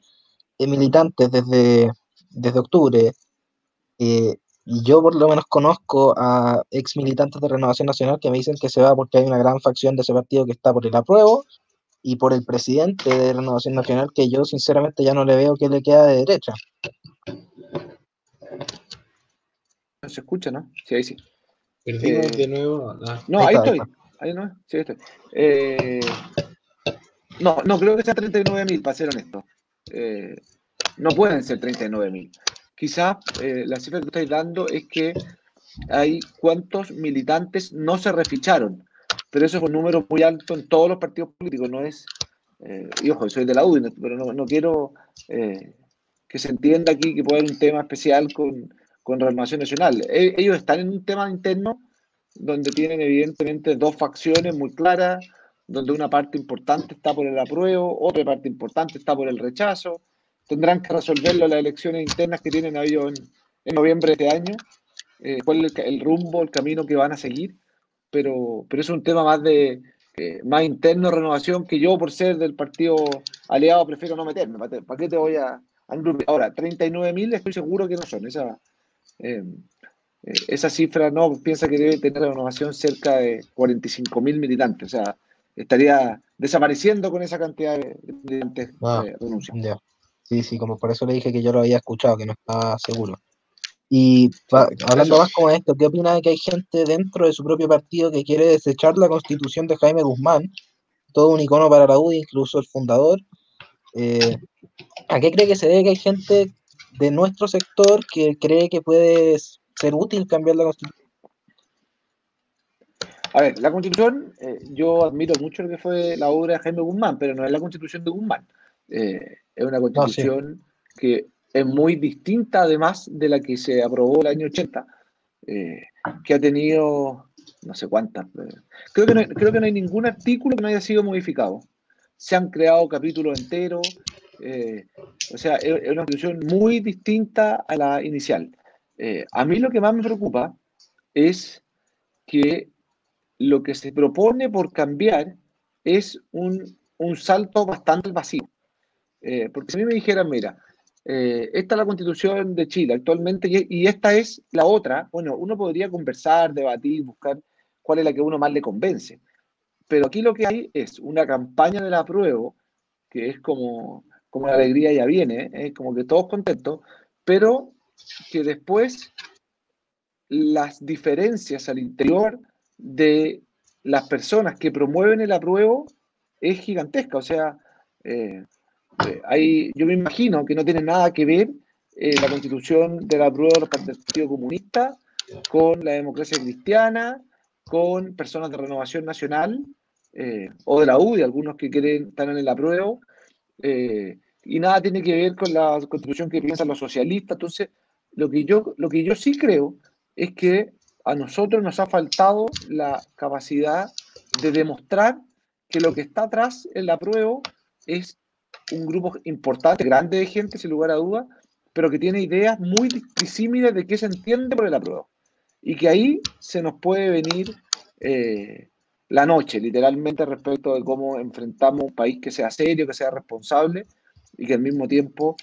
eh, militantes desde, desde octubre. Eh, y yo por lo menos conozco a ex militantes de Renovación Nacional que me dicen que se va porque hay una gran facción de ese partido que está por el apruebo y por el presidente de Renovación Nacional que yo sinceramente ya no le veo que le queda de derecha. No se escucha, ¿no? Sí, ahí sí. Perdimos Eh, de nuevo. ah, No, Ahí ahí, está, ahí estoy. Ahí no, sí, ahí estoy. Eh, no, no creo que sea 39.000, para ser honesto. Eh, no pueden ser 39.000. Quizás eh, la cifra que estáis dando es que hay cuántos militantes no se reficharon, pero eso es un número muy alto en todos los partidos políticos, no es... eh, y ojo, soy de la UDI, pero no, quiero eh, que se entienda aquí que puede haber un tema especial con, con Renovación Nacional. E- ellos están en un tema interno donde tienen evidentemente dos facciones muy claras, donde una parte importante está por el apruebo, otra parte importante está por el rechazo. Tendrán que resolverlo las elecciones internas que tienen ellos en, en noviembre de este año, eh, cuál es el, rumbo, el camino que van a seguir, pero, pero es un tema más de eh, más interno de renovación que yo por ser del partido aliado prefiero no meterme. ¿Para, qué te voy a, a? Ahora, 39.000 estoy seguro que no son. Esa, eh, eh, esa cifra no piensa que debe tener renovación cerca de 45.000 militantes. O sea, estaría desapareciendo con esa cantidad de de militantes Ah. eh. Sí, sí, como por eso le dije que yo lo había escuchado, que no estaba seguro. Y pa- hablando más como esto, ¿qué opina de que hay gente dentro de su propio partido que quiere desechar la constitución de Jaime Guzmán? Todo un icono para la UDI, incluso el fundador. Eh, ¿A qué cree que se debe que hay gente de nuestro sector que cree que puede ser útil cambiar la constitución? A ver, la constitución, eh, yo admiro mucho lo que fue la obra de Jaime Guzmán, pero no es la constitución de Guzmán. Eh, es una constitución que es muy distinta además de la que se aprobó el año 80, eh, que ha tenido no sé cuántas. eh, creo, que no, hay- creo que no hay ningún artículo que no haya sido modificado. Se han creado capítulos enteros, eh, o sea, es, una constitución muy distinta a la inicial. Eh, a mí lo que más me preocupa es que lo que se propone por cambiar es un, un salto bastante vacío. Eh, porque si a mí me dijeran, mira, eh, esta es la constitución de Chile actualmente y, esta es la otra, bueno, uno podría conversar, debatir, buscar cuál es la que a uno más le convence. Pero aquí lo que hay es una campaña del apruebo, que es como, como la alegría ya viene, es como que todos contentos, pero que después las diferencias al interior de las personas que promueven el apruebo es gigantesca. O sea, eh, eh, yo me imagino que no tiene nada que ver eh, la constitución del apruebo del Partido Comunista con la democracia cristiana, con personas de renovación nacional eh, o de la UDI, algunos que quieren estar en el apruebo, eh, y nada tiene que ver con la constitución que piensan los socialistas. Entonces, lo que yo, lo que yo sí creo es que a nosotros nos ha faltado la capacidad de demostrar que lo que está atrás en la prueba es un grupo importante, grande de gente, sin lugar a dudas, pero que tiene ideas muy disímiles de qué se entiende por el apruebo. Y que ahí se nos puede venir eh, la noche, literalmente, respecto de cómo enfrentamos un país que sea serio, que sea responsable y que al mismo tiempo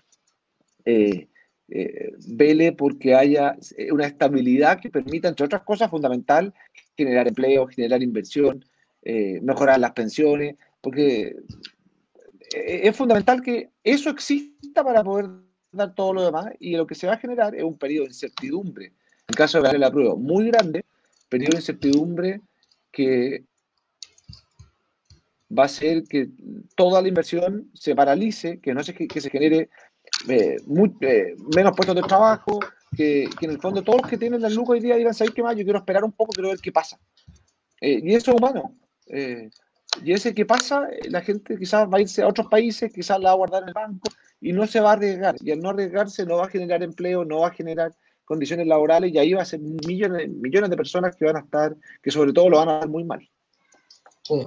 eh, eh, vele porque haya una estabilidad que permita, entre otras cosas, fundamental, generar empleo, generar inversión, mejorar las pensiones, porque es fundamental que eso exista para poder dar todo lo demás y lo que se va a generar es un periodo de incertidumbre. En caso de ganar la prueba, muy grande, periodo de incertidumbre que va a ser que toda la inversión se paralice, que no se, que se genere eh, eh, menos puestos de trabajo, que, en el fondo todos los que tienen las lucas hoy día digan, ¿sabes qué más? Yo quiero esperar un poco, quiero ver qué pasa. Eh, y eso es humano. Y ese que pasa, la gente quizás va a irse a otros países, quizás la va a guardar en el banco y no se va a arriesgar. Y al no arriesgarse no va a generar empleo, no va a generar condiciones laborales y ahí va a ser millones, millones de personas que van a estar, que sobre todo lo van a dar muy mal. Sí.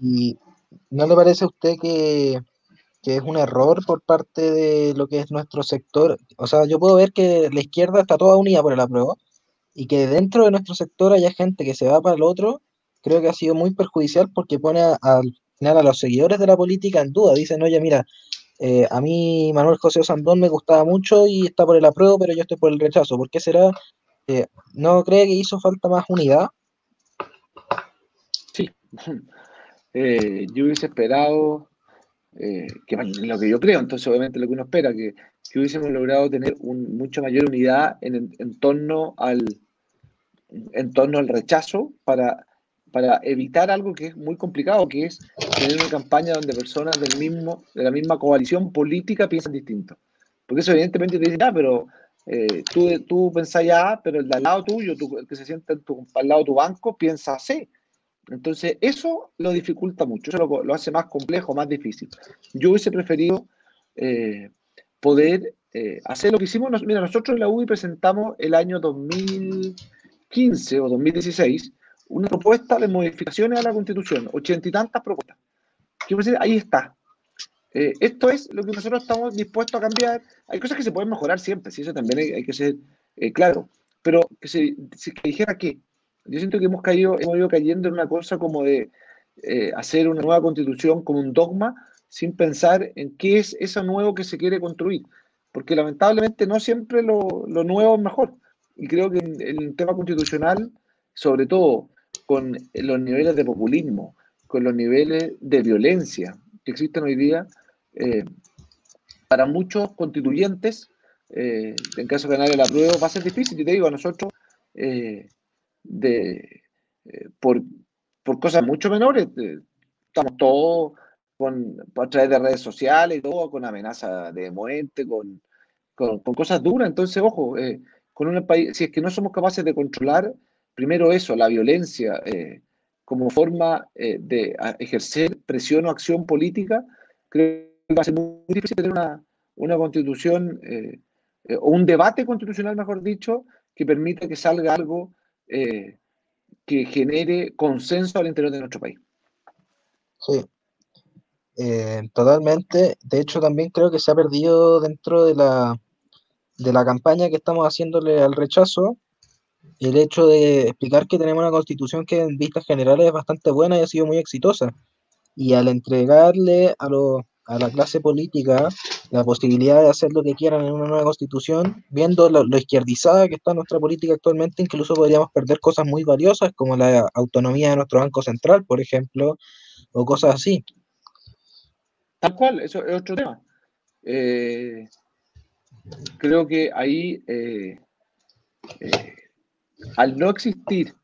¿Y no le parece a usted que, que, es un error por parte de lo que es nuestro sector? O sea, yo puedo ver que la izquierda está toda unida por el apruebo y que dentro de nuestro sector haya gente que se va para el otro, creo que ha sido muy perjudicial porque pone a, a, a los seguidores de la política en duda. Dicen, oye, mira, eh, a mí Manuel José Osandón me gustaba mucho y está por el apruebo, pero yo estoy por el rechazo. ¿Por qué será? ¿No cree que hizo falta más unidad? Sí. Eh, yo hubiese esperado, eh, que lo que yo creo, entonces obviamente lo que uno espera, que, que hubiésemos logrado tener un, mucha mayor unidad en, en torno al, en torno al rechazo para, para evitar algo que es muy complicado, que es tener una campaña donde personas del mismo, de la misma coalición política piensan distinto. Porque eso evidentemente te dice, ah, pero eh, tú, tú pensás ya, pero el de al lado tuyo, el que se sienta al lado de tu banco, piensa C. Entonces, eso lo dificulta mucho, eso lo, hace más complejo, más difícil. Yo hubiese preferido eh, poder eh, hacer lo que hicimos. Mira, nosotros en la UDI presentamos el año 2015 o 2016 una propuesta de modificaciones a la Constitución, ochenta y tantas propuestas. Quiero decir, ahí está. Eh, esto es lo que nosotros estamos dispuestos a cambiar. Hay cosas que se pueden mejorar siempre, si eso también hay, que ser claro. Pero que se que dijera que yo siento que hemos caído, hemos ido cayendo en una cosa como de eh, hacer una nueva constitución como un dogma sin pensar en qué es eso nuevo que se quiere construir. Porque lamentablemente no siempre lo, nuevo es mejor. Y creo que en, el tema constitucional, sobre todo con los niveles de populismo, con los niveles de violencia que existen hoy día, eh, para muchos constituyentes, eh, en caso de ganar el apruebo, va a ser difícil. Y te digo, a nosotros de, eh, por, cosas mucho menores. estamos todos con, a través de redes sociales todo, con amenaza de muerte, con, con, cosas duras. Entonces, ojo, eh, con un país, si es que no somos capaces de controlar, primero eso, la violencia, eh, como forma de ejercer presión o acción política, creo que va a ser muy difícil tener una, una constitución o un debate constitucional, mejor dicho, que permita que salga algo eh, que genere consenso al interior de nuestro país. Sí, eh, totalmente. De hecho, también creo que se ha perdido dentro de la, de la campaña que estamos haciéndole al rechazo el hecho de explicar que tenemos una constitución que en vistas generales es bastante buena y ha sido muy exitosa. Y al entregarle a los a la clase política la posibilidad de hacer lo que quieran en una nueva constitución, viendo lo, izquierdizada que está nuestra política actualmente, incluso podríamos perder cosas muy valiosas como la autonomía de nuestro Banco Central, por ejemplo, o cosas así. Tal cual, eso es otro tema. Eh, creo que ahí, eh, eh, al no existir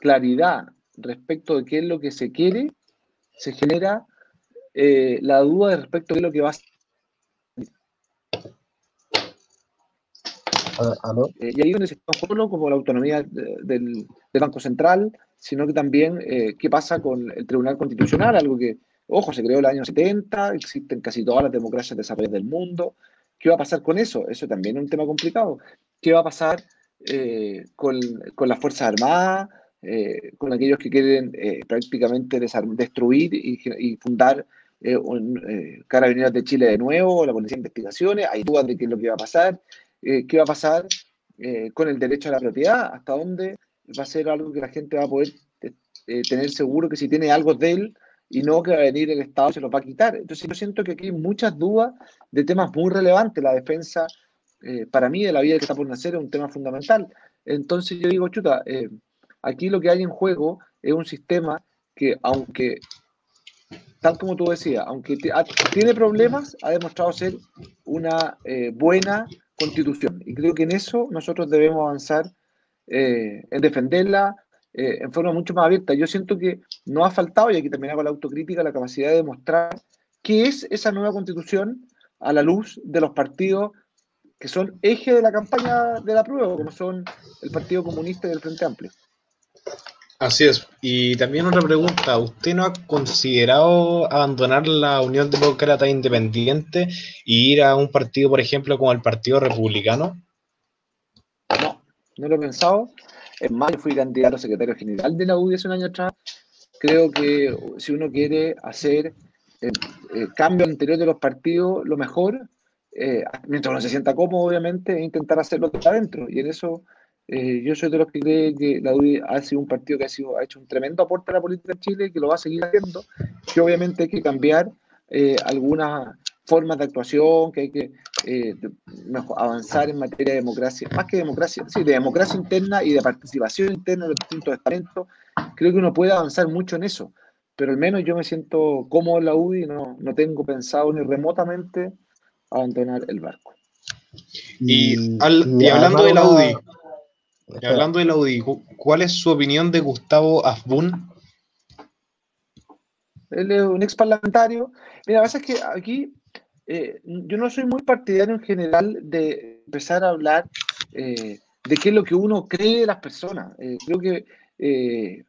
claridad respecto de qué es lo que se quiere, se genera eh, la duda respecto de lo que va a ser. Eh, y ahí donde se está solo como la autonomía del, Banco Central, sino que también eh, qué pasa con el Tribunal Constitucional, algo que, ojo, se creó en el año 70, existen casi todas las democracias desarrolladas del mundo. ¿Qué va a pasar con eso? Eso también es un tema complicado. ¿Qué va a pasar con, con, las Fuerzas Armadas, con aquellos que quieren prácticamente destruir y, y fundar eh, eh, Carabineros de Chile de nuevo, la Policía de Investigaciones, hay dudas de qué es lo que va a pasar, eh, qué va a pasar eh, con el derecho a la propiedad, hasta dónde va a ser algo que la gente va a poder tener seguro que si tiene algo de él y no que va a venir el Estado se lo va a quitar. Entonces yo siento que aquí hay muchas dudas de temas muy relevantes. La defensa, para mí, de la vida que está por nacer es un tema fundamental. Entonces yo digo, chuta, aquí lo que hay en juego es un sistema que, aunque tal como tú decías, aunque tiene problemas, ha demostrado ser una eh, buena constitución. Y creo que en eso nosotros debemos avanzar eh, en defenderla eh, en forma mucho más abierta. Yo siento que no ha faltado, y aquí terminaba la autocrítica, la capacidad de demostrar qué es esa nueva constitución a la luz de los partidos que son eje de la campaña de la prueba, como son el Partido Comunista y el Frente Amplio. Así es. Y también otra pregunta, ¿usted no ha considerado abandonar la Unión Demócrata Independiente e ir a un partido, por ejemplo, como el Partido Republicano? No, no lo he pensado. Es más, yo fui candidato a secretario general de la UDI hace un año atrás. Creo que si uno quiere hacer eh, eh, cambio al interior de los partidos, lo mejor, eh, mientras uno se sienta cómodo, obviamente, es intentar hacerlo de adentro. Y en eso eh, yo soy de los que cree que la UDI ha sido un partido que ha, sido, ha hecho un tremendo aporte a la política en Chile y que lo va a seguir haciendo, que obviamente hay que cambiar eh, algunas formas de actuación, que hay que eh, avanzar en materia de democracia, más que democracia, sí, de democracia interna y de participación interna de los distintos estamentos. Creo que uno puede avanzar mucho en eso, pero al menos yo me siento cómodo en la UDI no, no tengo pensado ni remotamente abandonar el barco. Y, y hablando de la UDI, hablando de la UDI, ¿cuál es su opinión de Gustavo Afbun? Él es un ex parlamentario. Mira, la verdad es que aquí eh, yo no soy muy partidario en general de empezar a hablar eh, de qué es lo que uno cree de las personas. Eh, creo que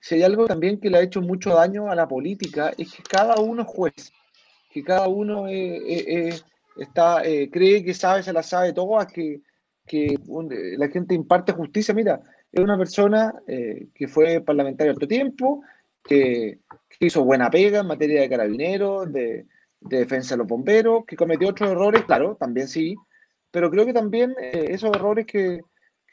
si hay algo también que le ha hecho mucho daño a la política es que cada uno es juez, que cada uno está, cree que sabe, se la sabe todo, que, que la gente imparte justicia. Mira, es una persona que fue parlamentario alto tiempo, que, hizo buena pega en materia de carabineros, de, defensa de los bomberos, que cometió otros errores, claro, también sí, pero creo que también eh, esos errores que,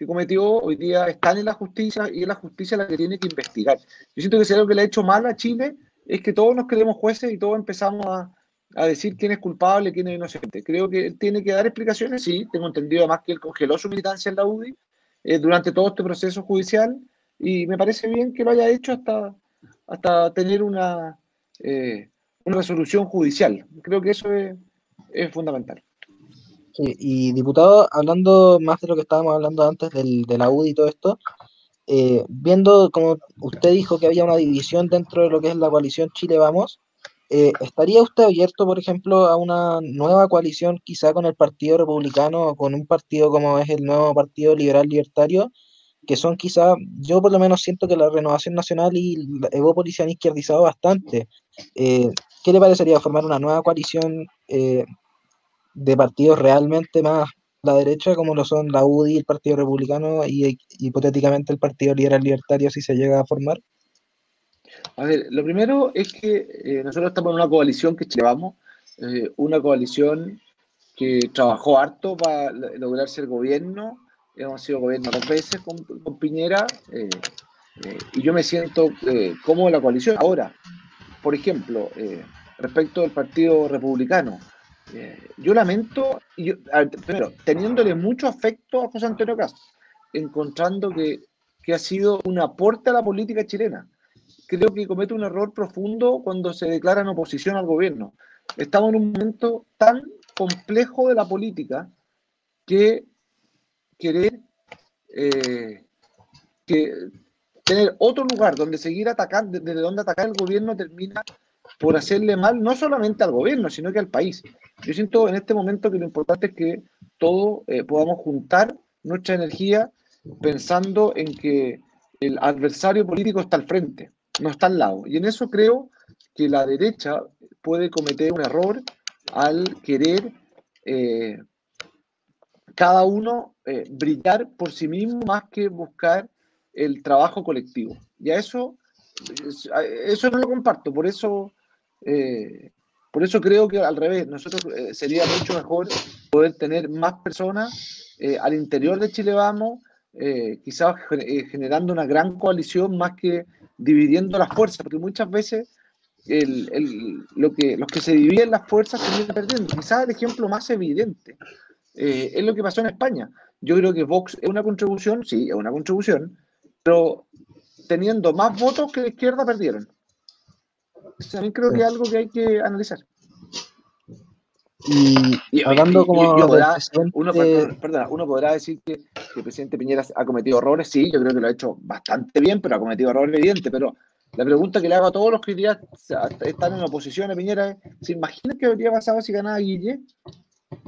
cometió hoy día están en la justicia y es la justicia la que tiene que investigar. Yo siento que si algo que le ha hecho mal a Chile es que todos nos creemos jueces y todos empezamos a, decir quién es culpable, quién es inocente. Creo que él tiene que dar explicaciones, sí, tengo entendido además que él congeló su militancia en la UDI eh, durante todo este proceso judicial y me parece bien que lo haya hecho hasta, hasta tener una, eh, una resolución judicial. Creo que eso es, fundamental. y diputado, hablando más de lo que estábamos hablando antes del, de la UDI y todo esto, eh, viendo como usted dijo que había una división dentro de lo que es la coalición Chile Vamos, eh, ¿estaría usted abierto, por ejemplo, a una nueva coalición quizá con el Partido Republicano o con un partido como es el nuevo Partido Liberal Libertario, que son quizá, yo por lo menos siento que la Renovación Nacional y Evópolis se han izquierdizado bastante. Eh, ¿Qué le parecería formar una nueva coalición eh, de partidos realmente más la derecha, como lo son la UDI, el Partido Republicano y hipotéticamente el Partido Liberal Libertario si se llega a formar? A ver, lo primero es que eh, nosotros estamos en una coalición que llevamos, una coalición que trabajó harto para lograr ser gobierno, hemos sido gobierno dos veces con, Piñera eh, eh, y yo me siento eh, como la coalición. Ahora, por ejemplo, respecto del Partido Republicano, yo lamento, primero, teniéndole mucho afecto a José Antonio Castro, encontrando que, que ha sido un aporte a la política chilena. Creo que comete un error profundo cuando se declara en oposición al gobierno. Estamos en un momento tan complejo de la política que querer eh, tener otro lugar donde seguir atacando, desde donde atacar el gobierno termina por hacerle mal no solamente al gobierno, sino que al país. Yo siento en este momento que lo importante es que todos eh, podamos juntar nuestra energía pensando en que el adversario político está al frente, no está al lado. Y en eso creo que la derecha puede cometer un error al querer eh, cada uno eh, brillar por sí mismo más que buscar el trabajo colectivo. Y a eso, eso no lo comparto, por eso, eh, por eso creo que al revés, nosotros sería mucho mejor poder tener más personas al interior de Chile Vamos, quizás generando una gran coalición más que dividiendo las fuerzas, porque muchas veces lo que, los que se dividen las fuerzas terminan perdiendo. Quizás el ejemplo más evidente eh, es lo que pasó en España. Yo creo que Vox es una contribución, sí, es una contribución, pero teniendo más votos que la izquierda perdieron. También creo que es algo que hay que analizar. Y, hablando como uno, uno podrá decir que, el presidente Piñera ha cometido errores, sí, yo creo que lo ha hecho bastante bien, pero ha cometido errores evidentes, pero la pregunta que le hago a todos los que día están en oposición a Piñera es, ¿se imaginan qué habría pasado si ganaba Guille?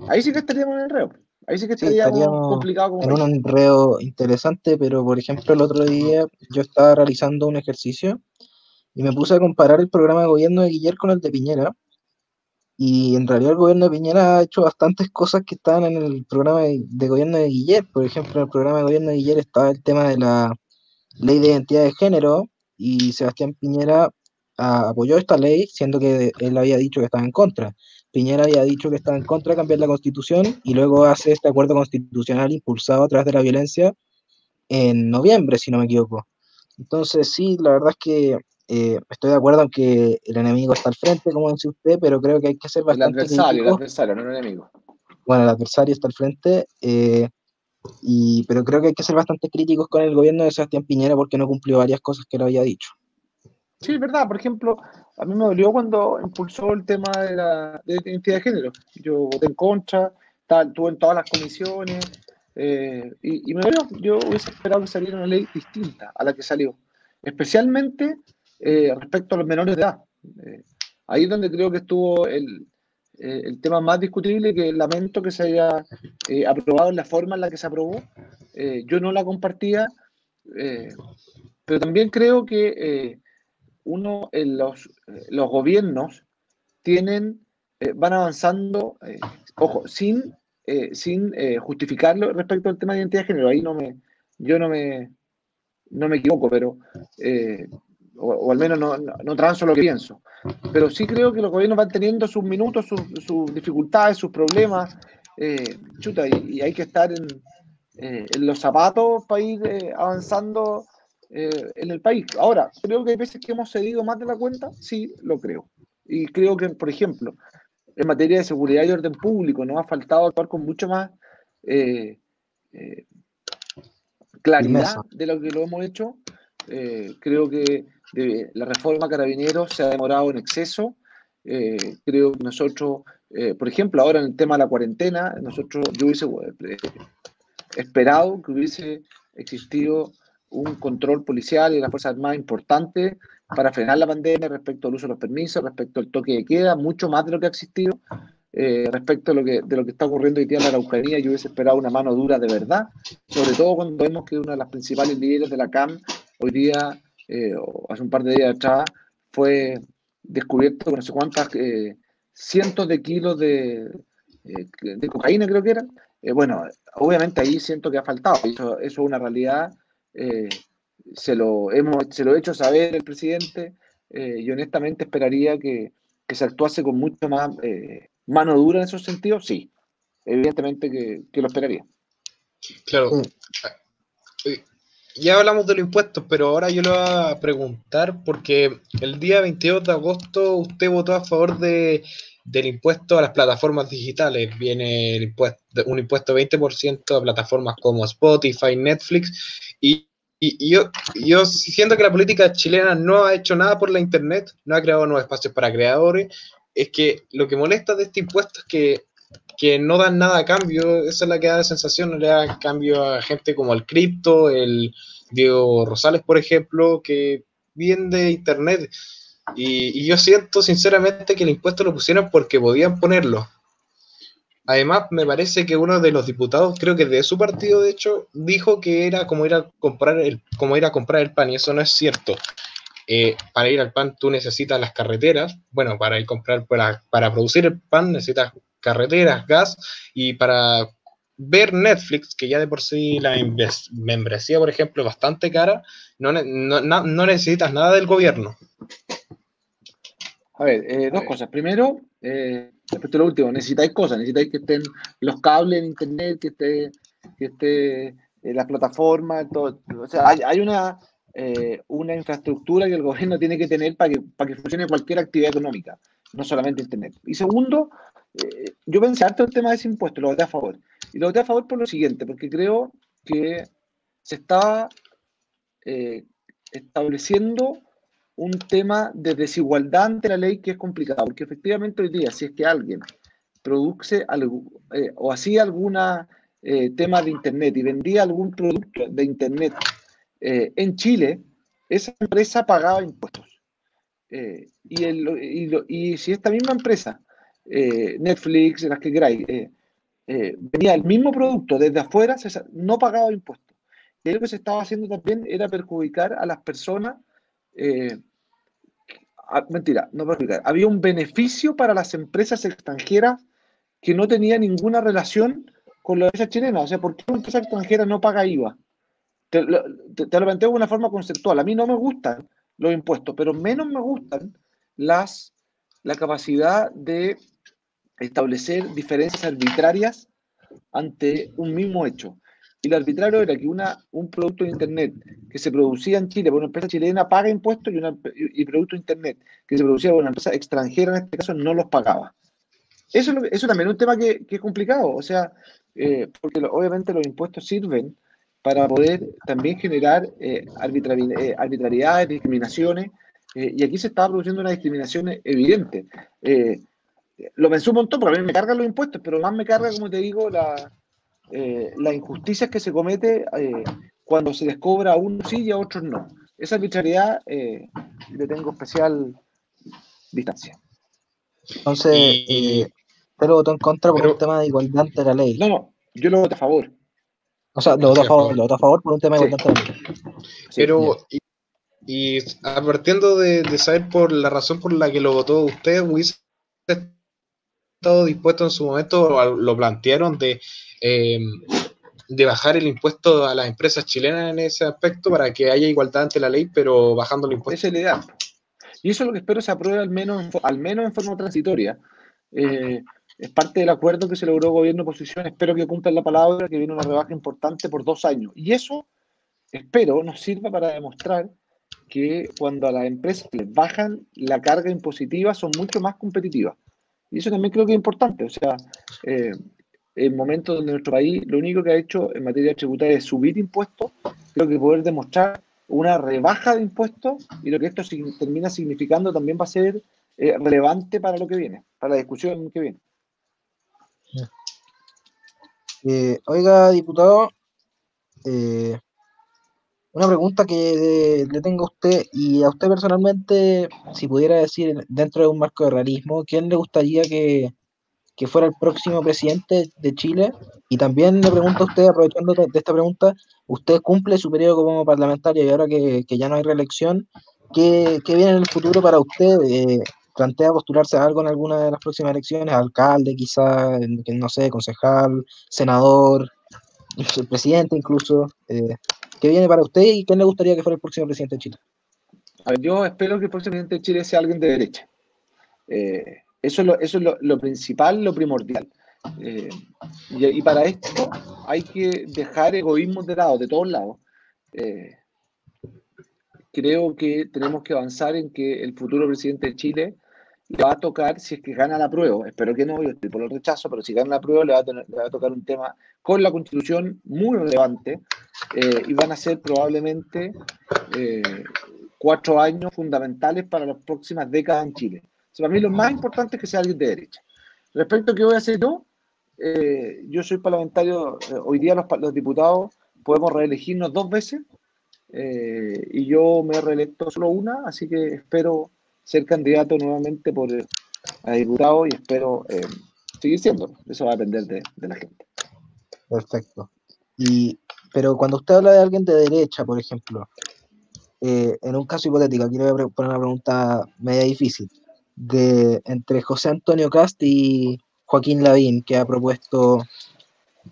Ahí sí que estaríamos en enredo. Ahí sí que estaríamos, complicado. en un enredo interesante, pero por ejemplo el otro día yo estaba realizando un ejercicio y me puse a comparar el programa de gobierno de Guillermo con el de Piñera. Y en realidad el gobierno de Piñera ha hecho bastantes cosas que estaban en el programa de, gobierno de Guillermo. Por ejemplo, en el programa de gobierno de Guillermo estaba el tema de la ley de identidad de género y Sebastián Piñera ah, apoyó esta ley, siendo que él había dicho que estaba en contra. Piñera había dicho que estaba en contra de cambiar la constitución y luego hace este acuerdo constitucional impulsado a través de la violencia en noviembre, si no me equivoco. Entonces, sí, la verdad es que eh, estoy de acuerdo en que el enemigo está al frente, como dice usted, pero creo que hay que ser bastante. El adversario, el adversario, no el enemigo. Bueno, el adversario está al frente, eh, y, pero creo que hay que ser bastante críticos con el gobierno de Sebastián Piñera porque no cumplió varias cosas que lo había dicho. Sí, es verdad. Por ejemplo, a mí me dolió cuando impulsó el tema de la de identidad de género. Yo voté en contra, estuve en todas las comisiones, y, me veo, yo hubiese esperado que saliera una ley distinta a la que salió, especialmente respecto a los menores de edad. ahí es donde creo que estuvo el, el tema más discutible, que lamento que se haya aprobado en la forma en la que se aprobó. yo no la compartía, pero también creo que uno, los, los gobiernos tienen, eh, van avanzando, eh, ojo, sin, eh, sin justificarlo respecto al tema de identidad de género. Ahí no me, yo no me, no me equivoco, pero, o, al menos no, no, transo lo que pienso. Pero sí creo que los gobiernos van teniendo sus minutos, sus, dificultades, sus problemas. chuta, y, hay que estar en, en los zapatos para ir avanzando en el país. Ahora, creo que hay veces que hemos cedido más de la cuenta, sí, lo creo. Y creo que, por ejemplo, en materia de seguridad y orden público, nos ha faltado actuar con mucho más eh, eh, claridad de lo que lo hemos hecho. Eh, creo que la reforma carabineros se ha demorado en exceso. creo que nosotros, por ejemplo, ahora en el tema de la cuarentena, nosotros, yo hubiese esperado que hubiese existido un control policial y de las Fuerzas Armadas importante para frenar la pandemia respecto al uso de los permisos, respecto al toque de queda, mucho más de lo que ha existido. Eh, respecto a lo que, de lo que está ocurriendo hoy día en la Araucanía, yo hubiese esperado una mano dura de verdad, sobre todo cuando vemos que una de las principales líderes de la CAM hoy día, eh, hace un par de días atrás, fue descubierto con no sé cuántas eh, cientos de kilos de, de cocaína, creo que eran. bueno, obviamente ahí siento que ha faltado, eso, eso es una realidad eh, se, lo hemos, se lo he hecho saber el presidente eh, y honestamente esperaría que, se actuase con mucho más eh, mano dura en esos sentidos, sí, evidentemente que, lo esperaría. Claro. Ya hablamos de los impuestos, pero ahora yo le voy a preguntar porque el día 22 de agosto usted votó a favor de, del impuesto a las plataformas digitales. Viene el impuesto, un impuesto 20% a plataformas como Spotify, Netflix y y, yo, yo siento que la política chilena no ha hecho nada por la Internet, no ha creado nuevos espacios para creadores. Es que lo que molesta de este impuesto es que, que no dan nada a cambio. Esa es la que da la sensación, no le da cambio a gente como el cripto, el Diego Rosales, por ejemplo, que viven de Internet. Y, yo siento sinceramente que el impuesto lo pusieron porque podían ponerlo Además, me parece que uno de los diputados, creo que de su partido, de hecho, dijo que era como ir a comprar el, como ir a comprar el pan, y eso no es cierto. Eh, para ir al pan tú necesitas las carreteras, bueno, para ir comprar, para, para producir el pan necesitas carreteras, gas, y para ver Netflix, que ya de por sí la membresía, por ejemplo, es bastante cara, no, no, necesitas nada del gobierno. A ver, eh, dos cosas. Primero, eh, respecto a lo último, necesitáis cosas, necesitáis que estén los cables en internet, que esté, que esté eh, las plataformas, todo. O sea, hay, una, eh, una infraestructura que el gobierno tiene que tener para que, para que funcione cualquier actividad económica, no solamente internet. Y segundo, eh, yo pensé harto el tema de ese impuesto, lo voté a favor. Y lo voté a favor por lo siguiente, porque creo que se está estableciendo un tema de desigualdad ante la ley que es complicado, porque efectivamente hoy día, si es que alguien produce algo, eh, o hacía algún eh, tema de Internet y vendía algún producto de Internet eh, en Chile, esa empresa pagaba impuestos. Y, el, y, si esta misma empresa, Netflix, las que queráis, vendía el mismo producto desde afuera, no pagaba impuestos. Y lo que se estaba haciendo también era perjudicar a las personas Ah, mentira, no explicar. Había un beneficio para las empresas extranjeras que no tenía ninguna relación con la empresa chilena. O sea, ¿por qué una empresa extranjera no paga IVA? Te, lo planteo de una forma conceptual. A mí no me gustan los impuestos, pero menos me gustan las, la capacidad de establecer diferencias arbitrarias ante un mismo hecho. Y lo arbitrario era que una, un producto de Internet que se producía en Chile por una empresa chilena paga impuestos y, una, y producto de Internet que se producía por una empresa extranjera, en este caso, no los pagaba. Eso, eso también es un tema que, que es complicado, o sea, eh, porque obviamente los impuestos sirven para poder también generar eh, eh arbitrariedades, discriminaciones, eh, y aquí se estaba produciendo una discriminación evidente. Lo pensé un montón, porque a mí me cargan los impuestos, pero más me carga, como te digo, la, eh, las injusticias que se comete eh, cuando se descobra a unos sí y a otros no. Esa arbitrariedad eh, le tengo especial distancia. Entonces, y, te lo voto en contra por un tema de igualdad ante la ley. No, no, yo lo voto a favor. O sea, lo voto a favor, lo voto a favor por un tema de igualdad ante la ley. Pero, y, y partiendo de, de, saber por la razón por la que lo votó usted, hubiese estado dispuesto en su momento, lo plantearon de, eh, de bajar el impuesto a las empresas chilenas en ese aspecto para que haya igualdad ante la ley, pero bajando el impuesto. Esa es la idea. Y eso es lo que espero se apruebe al menos, al menos en forma transitoria. Eh, es parte del acuerdo que se logró gobierno-oposición. Espero que cumplan la palabra, que viene una rebaja importante por dos años. Y eso, espero, nos sirva para demostrar que cuando a las empresas les bajan la carga impositiva son mucho más competitivas. Y eso también creo que es importante. O sea, eh, en momentos donde nuestro país lo único que ha hecho en materia tributaria es subir impuestos, creo que poder demostrar una rebaja de impuestos y lo que esto termina significando también va a ser eh, relevante para lo que viene, para la discusión que viene. Eh, oiga, diputado, una pregunta que le tengo a usted y a usted personalmente, si pudiera decir dentro de un marco de realismo, ¿quién le gustaría que, que fuera el próximo presidente de Chile. Y también le pregunto a usted, aprovechando de esta pregunta, usted cumple su periodo como parlamentario y ahora que, que ya no hay reelección, ¿qué, ¿qué, viene en el futuro para usted? Eh, ¿Plantea postularse a algo en alguna de las próximas elecciones? ¿Alcalde quizá? No sé, concejal, senador, presidente incluso. Eh, ¿Qué viene para usted y quién le gustaría que fuera el próximo presidente de Chile? A ver, yo espero que el próximo presidente de Chile sea alguien de derecha. Eh, eso es lo, principal, lo primordial. Eh, y, para esto hay que dejar egoísmos de lado, de todos lados. Eh, creo que tenemos que avanzar en que el futuro presidente de Chile le va a tocar, si es que gana la prueba, espero que no, yo estoy por el rechazo, pero si gana la prueba le va a, le va a tocar un tema con la constitución muy relevante eh, y van a ser probablemente cuatro años fundamentales para las próximas décadas en Chile para mí lo más importante es que sea alguien de derecha. Respecto a qué voy a hacer yo, eh, yo soy parlamentario, eh, hoy día los, diputados podemos reelegirnos dos veces eh, y yo me reelecto solo una, así que espero ser candidato nuevamente por a diputado y espero seguir siendo. Eso va a depender de, la gente. Perfecto. Y, pero cuando usted habla de alguien de derecha, por ejemplo, en un caso hipotético, aquí le voy a poner una pregunta media difícil de entre José Antonio Cast y Joaquín Lavín, que ha propuesto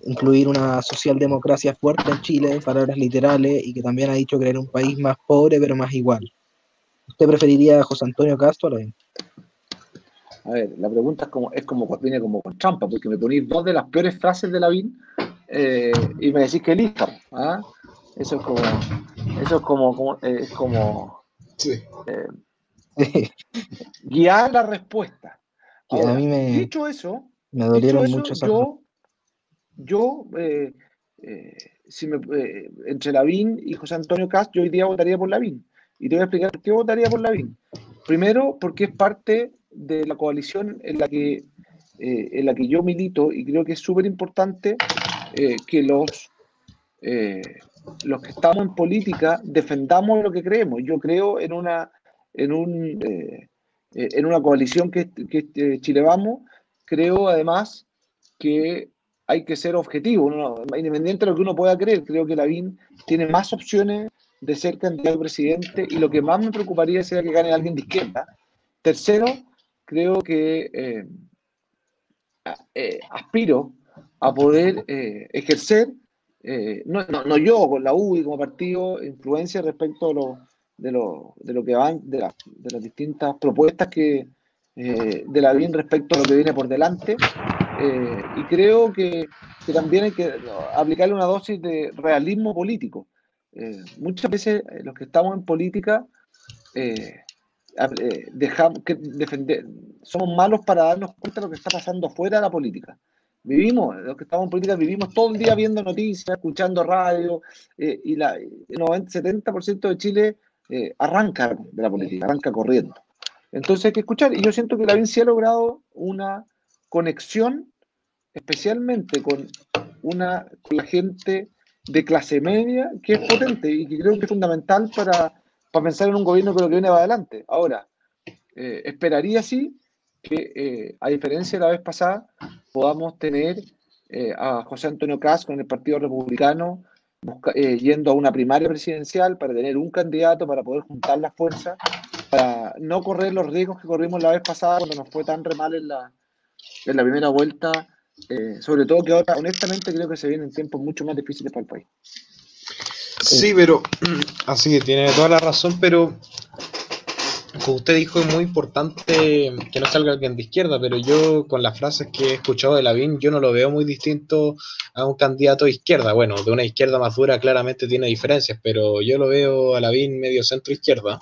incluir una socialdemocracia fuerte en Chile, en palabras literales, y que también ha dicho crear un país más pobre pero más igual. ¿Usted preferiría a José Antonio Cast o Lavín? A ver, la pregunta es como, es como viene como con trampa, porque me ponéis dos de las peores frases de Lavín eh, y me decís que elija. ¿ah? Eso es como, eso es como, eh, es como sí. Eh, guiar la respuesta. a mí me, dicho eso, me dolieron mucho yo, yo eh, eh, si me, eh, entre Lavín y José Antonio Cast, yo hoy día votaría por Lavín. Y te voy a explicar por qué votaría por Lavín. Primero, porque es parte de la coalición en la que, en la que yo milito y creo que es súper importante que los, los que estamos en política defendamos lo que creemos. Yo creo en una en, un, eh, eh, en una coalición que, que eh, Chile Vamos, creo además que hay que ser objetivo, independiente de lo que uno pueda creer, creo que Lavín tiene más opciones de ser candidato a presidente y lo que más me preocuparía sería que gane alguien de izquierda. Tercero, creo que aspiro a poder ejercer, no, no, no, yo con la UBI como partido, influencia respecto a los de lo, de lo que van, de, de las distintas propuestas que eh, de la BIN respecto a lo que viene por delante. Eh, y creo que, también hay que aplicarle una dosis de realismo político. Eh, muchas veces los que estamos en política dejamos que defender, somos malos para darnos cuenta de lo que está pasando fuera de la política. Vivimos, los que estamos en política, vivimos todo el día viendo noticias, escuchando radio, y la, el 70% de Chile eh, arranca de la política, arranca corriendo. Entonces hay que escuchar, y yo siento que la sí ha logrado una conexión, especialmente con una, con la gente de clase media que es potente y que creo que es fundamental para, para pensar en un gobierno que lo que viene va adelante. Ahora, eh, esperaría sí que, eh, a diferencia de la vez pasada, podamos tener eh, a José Antonio Caz con el Partido Republicano yendo a una primaria presidencial para tener un candidato, para poder juntar las fuerzas, para no correr los riesgos que corrimos la vez pasada cuando nos fue tan re mal en la, en la primera vuelta eh, sobre todo que ahora, honestamente, creo que se vienen tiempos mucho más difíciles para el país. Sí, pero así que tiene toda la razón, pero como usted dijo, es muy importante que no salga alguien de izquierda, pero yo con las frases que he escuchado de Lavín, yo no lo veo muy distinto a un candidato de izquierda. Bueno, de una izquierda más dura claramente tiene diferencias, pero yo lo veo a Lavín medio centro izquierda.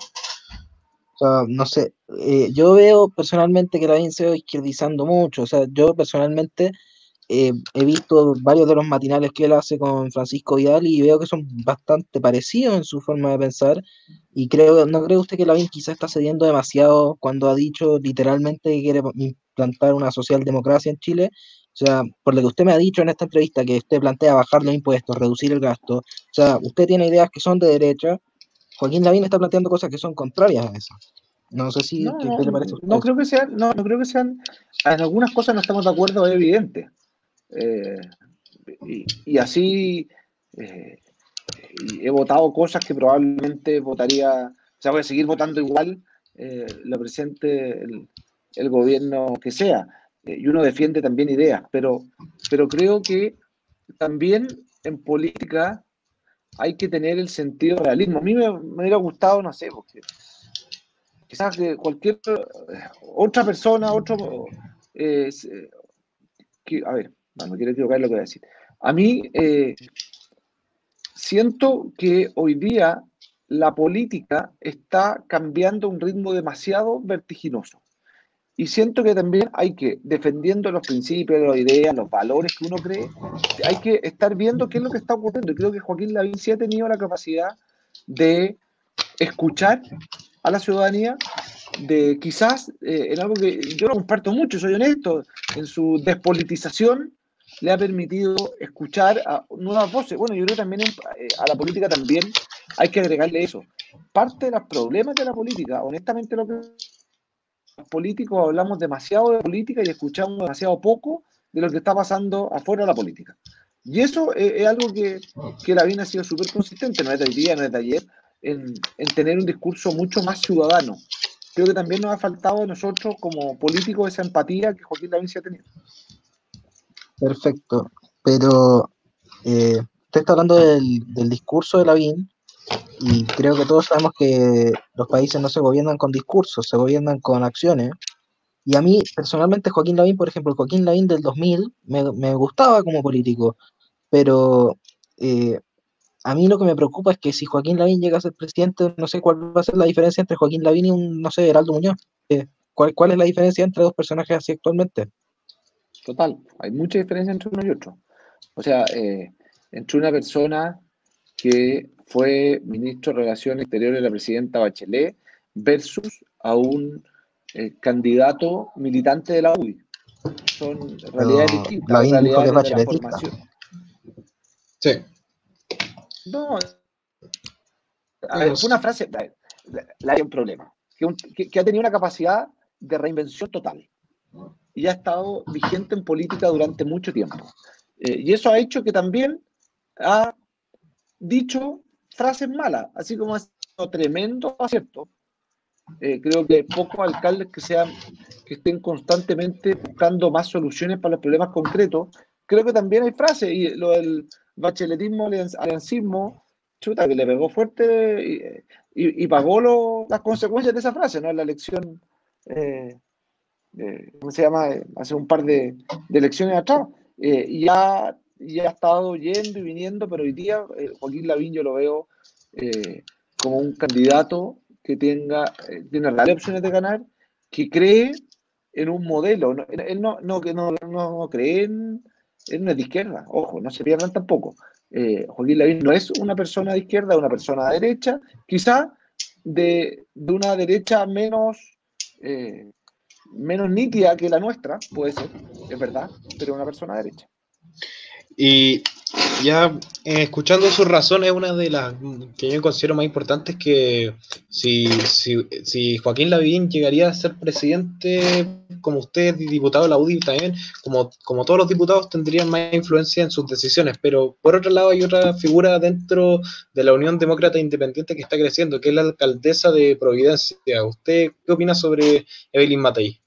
Sea, no sé, eh, yo veo personalmente que Lavín se va izquierdizando mucho. O sea, yo personalmente eh, he visto varios de los matinales que él hace con Francisco Vidal y veo que son bastante parecidos en su forma de pensar. Y creo, ¿no cree usted que Lavín quizá está cediendo demasiado cuando ha dicho literalmente que quiere implantar una socialdemocracia en Chile? O sea, por lo que usted me ha dicho en esta entrevista, que usted plantea bajar los impuestos, reducir el gasto, o sea, usted tiene ideas que son de derecha, Joaquín Lavín está planteando cosas que son contrarias a eso. No sé si no, ¿qué, le parece No creo que sean, no, no, creo que sean, en algunas cosas no estamos de acuerdo, es evidente. Eh, y, así eh, he votado cosas que probablemente votaría, o sea, voy a seguir votando igual eh, lo presente el, el, gobierno que sea. y uno defiende también ideas, pero, pero creo que también en política hay que tener el sentido realismo. A mí me, hubiera gustado, no sé, porque quizás que cualquier otra persona, otro... Eh, que, a ver, no, quiero equivocar lo que voy a decir. A mí eh, siento que hoy día la política está cambiando a un ritmo demasiado vertiginoso. Y siento que también hay que, defendiendo los principios, las ideas, los valores que uno cree, hay que estar viendo qué es lo que está ocurriendo. Y creo que Joaquín Lavín sí ha tenido la capacidad de escuchar a la ciudadanía, de quizás, eh, en algo que yo no comparto mucho, soy honesto, en su despolitización, le ha permitido escuchar a nuevas voces. Bueno, yo creo también eh, a la política también hay que agregarle eso. Parte de los problemas de la política, honestamente lo que los políticos hablamos demasiado de política y escuchamos demasiado poco de lo que está pasando afuera de la política. Y eso es, algo que, que la BIN ha sido súper consistente, no es de hoy día, no es de ayer, en, en, tener un discurso mucho más ciudadano. Creo que también nos ha faltado a nosotros como políticos esa empatía que Joaquín Lavín se ha tenido. Perfecto, pero eh, usted está hablando del, discurso de Lavín y creo que todos sabemos que los países no se gobiernan con discursos, se gobiernan con acciones. Y a mí, personalmente, Joaquín Lavín, por ejemplo, Joaquín Lavín del 2000 me, gustaba como político, pero eh, a mí lo que me preocupa es que si Joaquín Lavín llega a ser presidente, no sé cuál va a ser la diferencia entre Joaquín Lavín y un, no sé, Heraldo Muñoz. Eh, ¿cuál, ¿Cuál es la diferencia entre dos personajes así actualmente? Total, hay mucha diferencia entre uno y otro. O sea, eh, entre una persona que fue ministro de Relaciones Exteriores de la presidenta Bachelet versus a un eh, candidato militante de la UDI. Son realidades distintas, la realidades de, la formación. Sí. No, a ver, fue una frase, la, hay un problema, que ha tenido una capacidad de reinvención total y ha estado vigente en política durante mucho tiempo. Eh, y eso ha hecho que también ha dicho frases malas, así como ha sido tremendo acierto. Eh, creo que pocos alcaldes que sean que estén constantemente buscando más soluciones para los problemas concretos. Creo que también hay frases, y lo del bacheletismo, aliancismo, chuta, que le pegó fuerte y, pagó las consecuencias de esa frase, ¿no? En la elección eh, eh, ¿cómo se llama? Hace un par de, elecciones atrás, eh, y ha estado yendo y viniendo, pero hoy día Joaquín Lavín yo lo veo como un candidato que tenga, tiene reales opciones de ganar, que cree en un modelo, él no, no, no, no cree en, en una de izquierda, ojo, no se pierdan tampoco. Joaquín Lavín no es una persona de izquierda, es una persona de derecha, quizá de, de una derecha menos menos nítida que la nuestra, puede ser, es verdad, pero una persona derecha. Y ya eh, escuchando sus razones, una de las que yo considero más importantes que si, si, Joaquín Lavín llegaría a ser presidente, como usted, diputado de la UDI también, como, como todos los diputados tendrían más influencia en sus decisiones, pero por otro lado hay otra figura dentro de la Unión Demócrata Independiente que está creciendo, que es la alcaldesa de Providencia. ¿Usted qué opina sobre Evelyn Matei?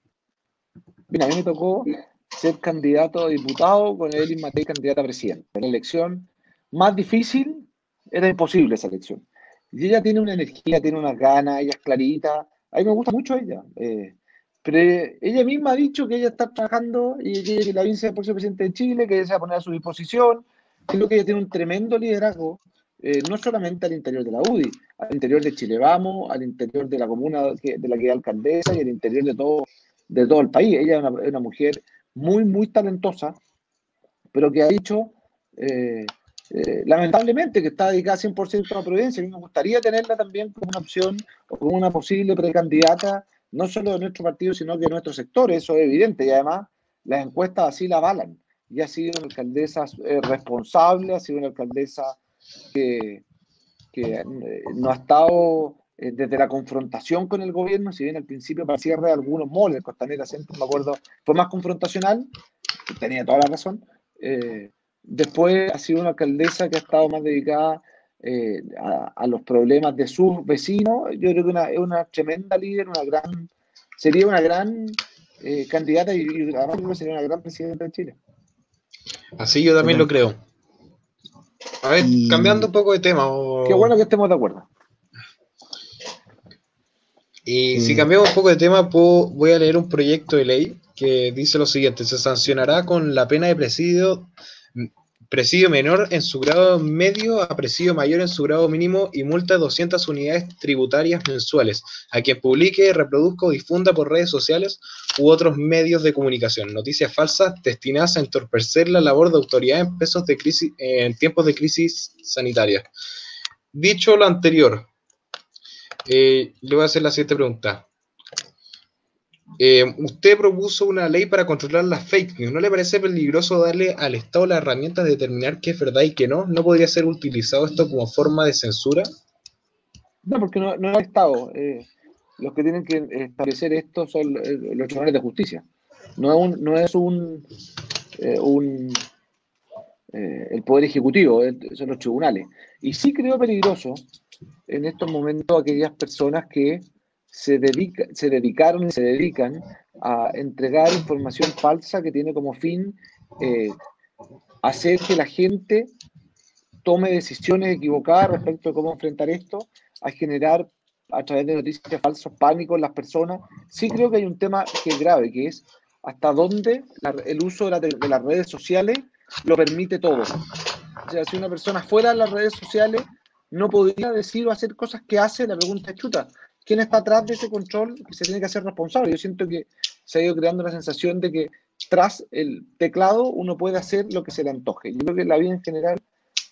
Mira, a mí me tocó ser candidato a diputado con Evelyn Matei candidata a presidente. La elección más difícil era imposible esa elección. Y ella tiene una energía, tiene unas ganas, ella es clarita. A mí me gusta mucho ella. Eh, pero ella misma ha dicho que ella está trabajando y que, la vice el próximo presidente de Chile, que ella se va a poner a su disposición. Creo que ella tiene un tremendo liderazgo, eh, no solamente al interior de la UDI, al interior de Chile Vamos, al interior de la comuna de la que es alcaldesa y al interior de todo, de todo el país. Ella es una, una mujer muy, muy talentosa, pero que ha dicho, eh, eh, lamentablemente, que está dedicada 100% a la Providencia. A mí me gustaría tenerla también como una opción o como una posible precandidata, no solo de nuestro partido, sino de nuestro sector, eso es evidente, y además las encuestas así la avalan. Y ha sido una alcaldesa eh, responsable, ha sido una alcaldesa que, que no ha estado eh, desde la confrontación con el gobierno, si bien al principio para cierre de algunos moles, Costanera siempre me acuerdo, fue más confrontacional, tenía toda la razón. Eh, después ha sido una alcaldesa que ha estado más dedicada eh, a, los problemas de sus vecinos. Yo creo que una, es una tremenda líder, una gran, sería una gran candidata y, además sería una gran presidenta de Chile. Así yo también lo creo. A ver, cambiando un poco de tema. Qué bueno que estemos de acuerdo. Y si cambiamos un poco de tema, voy a leer un proyecto de ley que dice lo siguiente: se sancionará con la pena de presidio, presidio menor en su grado medio a presidio mayor en su grado mínimo y multa de 200 unidades tributarias mensuales a quien publique, reproduzca o difunda por redes sociales u otros medios de comunicación. Noticias falsas destinadas a entorpecer la labor de autoridad en, pesos de crisis, en tiempos de crisis sanitaria. Dicho lo anterior, eh, le voy a hacer la siguiente pregunta. Eh, usted propuso una ley para controlar las fake news. ¿No le parece peligroso darle al Estado las herramientas de determinar qué es verdad y qué no? ¿No podría ser utilizado esto como forma de censura? No, porque no, no es el Estado. Eh, los que tienen que establecer esto son los tribunales de justicia. No es un, el Poder Ejecutivo, son los tribunales. Y sí creo peligroso en estos momentos aquellas personas que se, dedica, se dedicaron y se dedican a entregar información falsa que tiene como fin eh, hacer que la gente tome decisiones equivocadas respecto a cómo enfrentar esto, a generar a través de noticias falsas pánico en las personas. Sí creo que hay un tema que es grave, que es hasta dónde el uso de, de, las redes sociales lo permite todo. O sea, si una persona fuera de las redes sociales no podría decir o hacer cosas que hace, la pregunta chuta. ¿Quién está atrás de ese control que se tiene que hacer responsable? Yo siento que se ha ido creando la sensación de que tras el teclado uno puede hacer lo que se le antoje. Yo creo que en la vida en general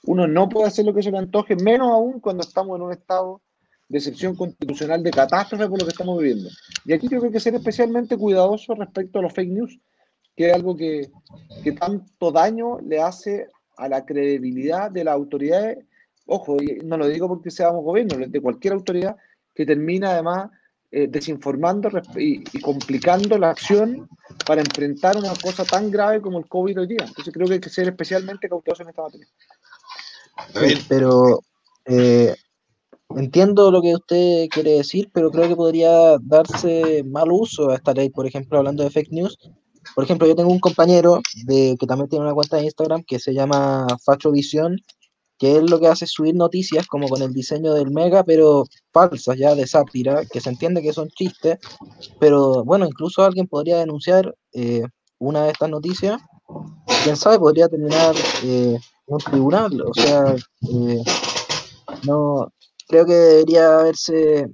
uno no puede hacer lo que se le antoje, menos aún cuando estamos en un estado de excepción constitucional de catástrofe por lo que estamos viviendo. Y aquí creo que hay que ser especialmente cuidadoso respecto a los fake news, que es algo que, que tanto daño le hace a la credibilidad de las autoridades ojo, no lo digo porque seamos gobierno, de cualquier autoridad que termina además eh, desinformando y, complicando la acción para enfrentar una cosa tan grave como el COVID hoy día. Entonces creo que hay que ser especialmente cauteloso en esta materia. Pero eh, entiendo lo que usted quiere decir, pero creo que podría darse mal uso a esta ley, por ejemplo, hablando de fake news. Por ejemplo, yo tengo un compañero de, que también tiene una cuenta de Instagram que se llama Facho Visión que es lo que hace subir noticias como con el diseño del Mega, pero falsas ya de sátira, que se entiende que son chistes, pero bueno, incluso alguien podría denunciar eh, una de estas noticias, quién sabe, podría terminar eh, en un tribunal, o sea, eh, no, creo que debería haberse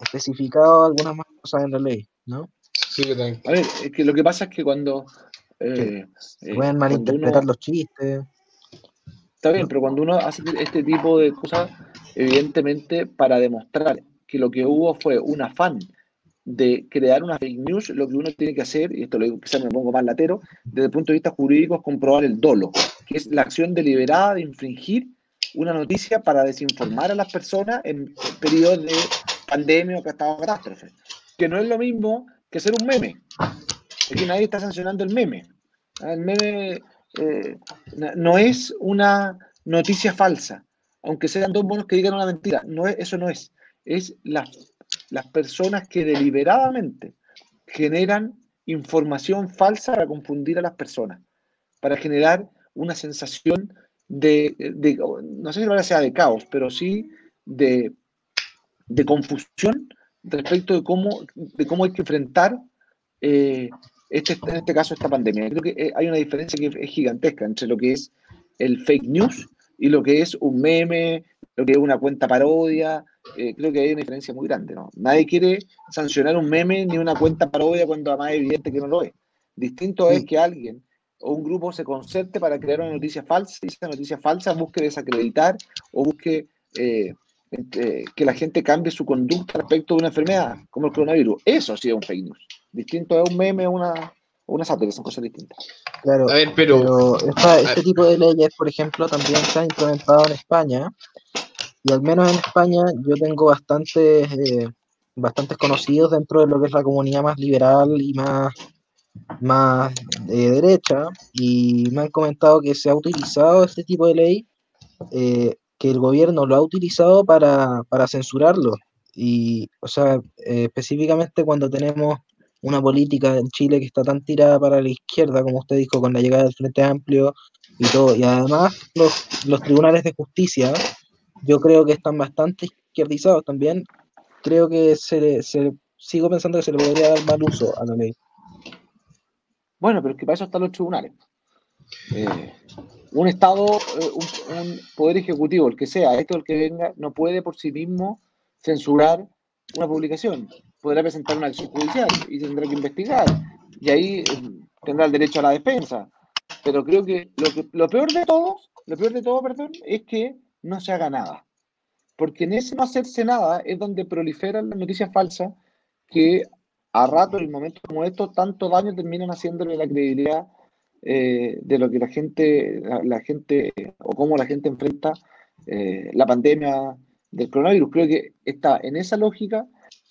especificado algunas más cosas en la ley, ¿no? Sí, a ver, es que lo que pasa es que cuando... se pueden malinterpretar los chistes. Está bien, pero cuando uno hace este tipo de cosas, evidentemente para demostrar que lo que hubo fue un afán de crear una fake news, lo que uno tiene que hacer, y esto lo digo, quizás me pongo más latero, desde el punto de vista jurídico es comprobar el dolo. que es la acción deliberada de infringir una noticia para desinformar a las personas en periodos de pandemia o catástrofe. Que no es lo mismo que hacer un meme. Aquí nadie está sancionando el meme. Ah, el meme eh, no es una noticia falsa, aunque sean dos monos que digan una mentira. No es, eso no es. Es las, las personas que deliberadamente generan información falsa para confundir a las personas, para generar una sensación de, no sé si ahora sea de caos, pero sí de, de, confusión respecto de cómo, de cómo hay que enfrentar eh, este, en este caso esta pandemia. Creo que eh, hay una diferencia que es gigantesca entre lo que es el fake news y lo que es un meme, lo que es una cuenta parodia. Eh, creo que hay una diferencia muy grande. ¿no? Nadie quiere sancionar un meme ni una cuenta parodia cuando además es evidente que no lo es. Distinto es que alguien o un grupo se concerte para crear una noticia falsa y esa noticia falsa busque desacreditar o busque eh, que la gente cambie su conducta respecto de una enfermedad como el coronavirus. Eso sí es un fake news. Distinto es un meme o una, una sátira, son cosas distintas. Claro, pero, este tipo de leyes, por ejemplo, también se han implementado en España y al menos en España yo tengo bastantes, eh, bastantes conocidos dentro de lo que es la comunidad más liberal y más más de derecha y me han comentado que se ha utilizado este tipo de ley, eh, que el gobierno lo ha utilizado para, censurarlo. Y, o sea, eh, específicamente cuando tenemos una política en Chile que está tan tirada para la izquierda, como usted dijo, con la llegada del Frente Amplio y todo. Y además los, tribunales de justicia, yo creo que están bastante izquierdizados también. Creo que se, se sigo pensando que se le podría dar mal uso a la ley. Bueno, pero es que para eso están los tribunales. Eh, un Estado, eh, un, poder ejecutivo, el que sea, esto el que venga, no puede por sí mismo censurar una publicación. Podrá presentar una acción judicial y tendrá que investigar. Y ahí eh, tendrá el derecho a la defensa. Pero creo que lo, peor de todo, lo peor de todo, perdón, es que no se haga nada. Porque en ese no hacerse nada es donde proliferan las noticias falsas que a rato, en momentos como estos, tanto daño terminan haciéndole la credibilidad eh, de lo que la gente, la, gente, o cómo la gente enfrenta eh, la pandemia del coronavirus. Creo que está en esa lógica.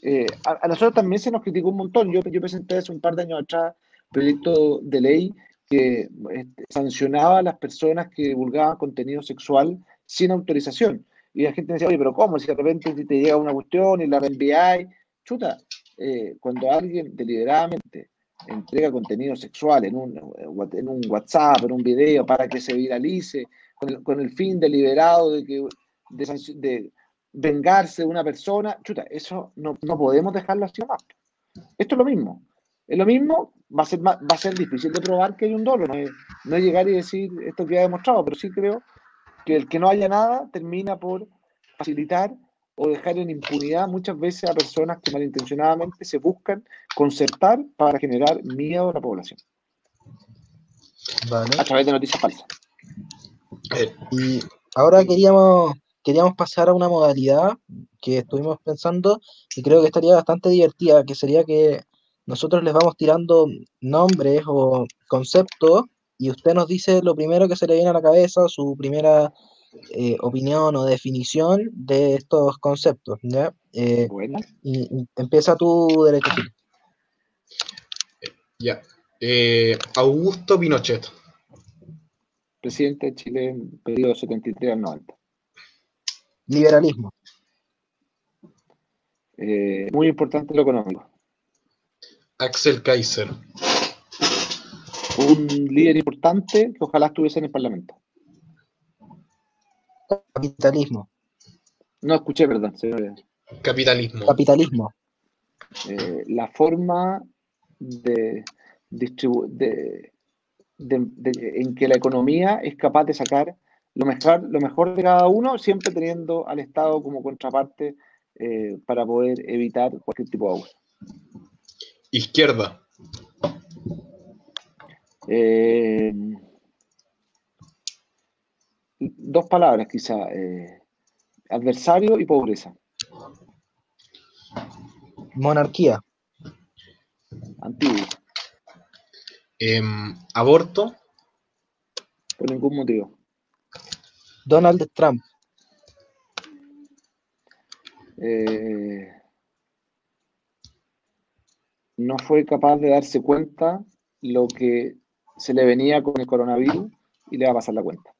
Eh, a, nosotros también se nos criticó un montón. Yo, yo presenté hace un par de años atrás proyecto de ley que este, sancionaba a las personas que divulgaban contenido sexual sin autorización. Y la gente decía, oye, pero ¿cómo? Si de repente te llega una cuestión y la reenviáis, chuta, eh, cuando alguien deliberadamente entrega contenido sexual en un, en un WhatsApp, en un video, para que se viralice, con el, fin deliberado de, que, de, vengarse de una persona, chuta, eso no, no podemos dejarlo así más. Esto es lo mismo. Es lo mismo, va a ser, va a ser difícil de probar que hay un dolo, no es, no llegar y decir esto que ha demostrado, pero sí creo que el que no haya nada termina por facilitar o dejar en impunidad muchas veces a personas que malintencionadamente se buscan concertar para generar miedo a la población. A través de noticias falsas. Y ahora queríamos, queríamos pasar a una modalidad que estuvimos pensando y creo que estaría bastante divertida, que sería que nosotros les vamos tirando nombres o conceptos y usted nos dice lo primero que se le viene a la cabeza, su primera eh, opinión o definición de estos conceptos. ¿ya? Eh, y, empieza tu derecho. Ya. Eh, Augusto Pinochet. Presidente de Chile periodo 73 al 90. Liberalismo. muy importante lo económico. Axel Kaiser. Un líder importante que ojalá estuviese en el Parlamento. Capitalismo. No escuché, perdón. Capitalismo. Capitalismo. Eh, la forma de, de, en que la economía es capaz de sacar lo mejor, lo mejor de cada uno, siempre teniendo al Estado como contraparte eh, para poder evitar cualquier tipo de abuso. Izquierda. Eh, dos palabras quizá, eh, adversario y pobreza. Monarquía. Antiguo. Em, aborto. por ningún motivo. Donald Trump. Eh, no fue capaz de darse cuenta lo que se le venía con el coronavirus y le va a pasar la cuenta.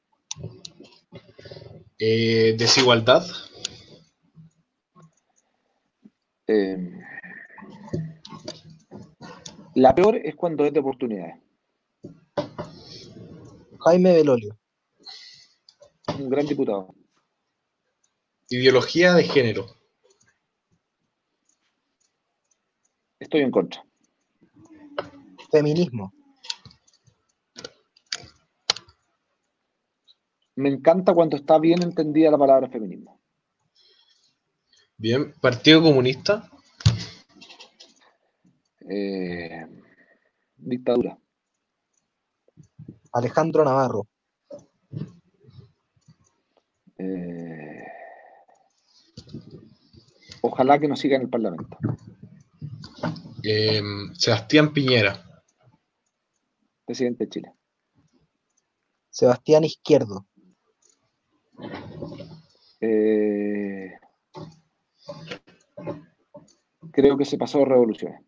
Eh, desigualdad. Eh, la peor es cuando es de oportunidades. Jaime Belolio. Un gran diputado. Ideología de género. Estoy en contra. Feminismo. Me encanta cuando está bien entendida la palabra feminismo. Bien. Partido Comunista. Eh, dictadura. Alejandro Navarro. Ojalá que nos siga en el Parlamento. Eh, Sebastián Piñera. Presidente de Chile. Sebastián Izquierdo. Eh, creo que se pasó de revoluciones.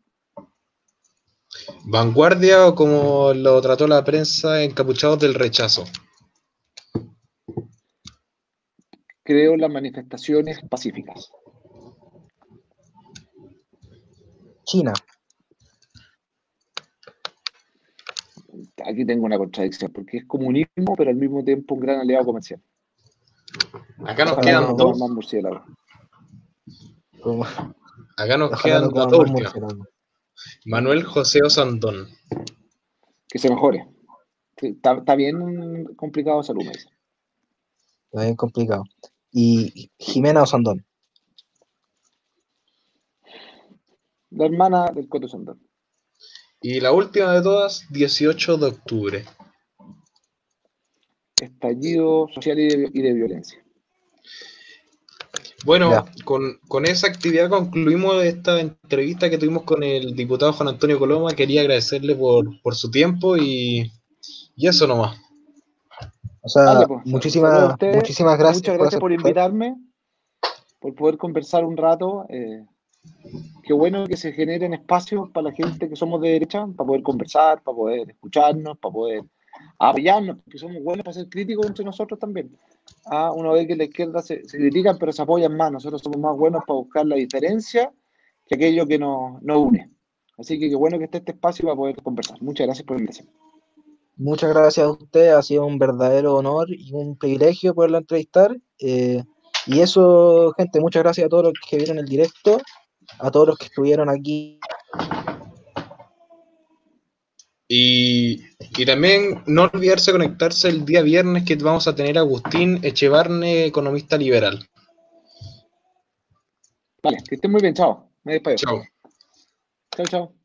Vanguardia o como lo trató la prensa, encapuchados del rechazo. Creo las manifestaciones pacíficas. China. Aquí tengo una contradicción, porque es comunismo, pero al mismo tiempo un gran aliado comercial. Acá nos Ojalá quedan no dos. más murciélagos. Como- Acá nos ojalá quedan no dos murciélago. Manuel José Osandón. Que se mejore. Está, está bien complicado salud, me dice. Está bien complicado. Y Jimena Osandón. La hermana del Coto Sandón. Y la última de todas, 18 de octubre. Estallido social y de, y de violencia. Bueno, con, con esa actividad concluimos esta entrevista que tuvimos con el diputado Juan Antonio Coloma. Quería agradecerle por, por su tiempo y, y eso nomás. O sea, Dale, pues. Muchísimas, ustedes. muchísimas gracias. Muchas gracias por invitarme, por poder conversar un rato. eh, qué bueno que se generen espacios para la gente que somos de derecha, para poder conversar, para poder escucharnos, para poder apoyarnos, porque somos buenos para ser críticos entre nosotros también. Ah, uno ve que la izquierda se, se pero se apoyan más. Nosotros somos más buenos para buscar la diferencia que aquello que nos, nos une. Así que qué bueno que esté este espacio para poder conversar. Muchas gracias por la invitación. Muchas gracias a usted, ha sido un verdadero honor y un privilegio poderlo entrevistar. eh, y eso, gente, muchas gracias a todos los que vieron el directo, a todos los que estuvieron aquí. Y, y también no olvidarse de conectarse el día viernes que vamos a tener a Agustín Echevarne, economista liberal. Vale, que estén muy bien. Chao. Me despido. Chao. Chao, chao.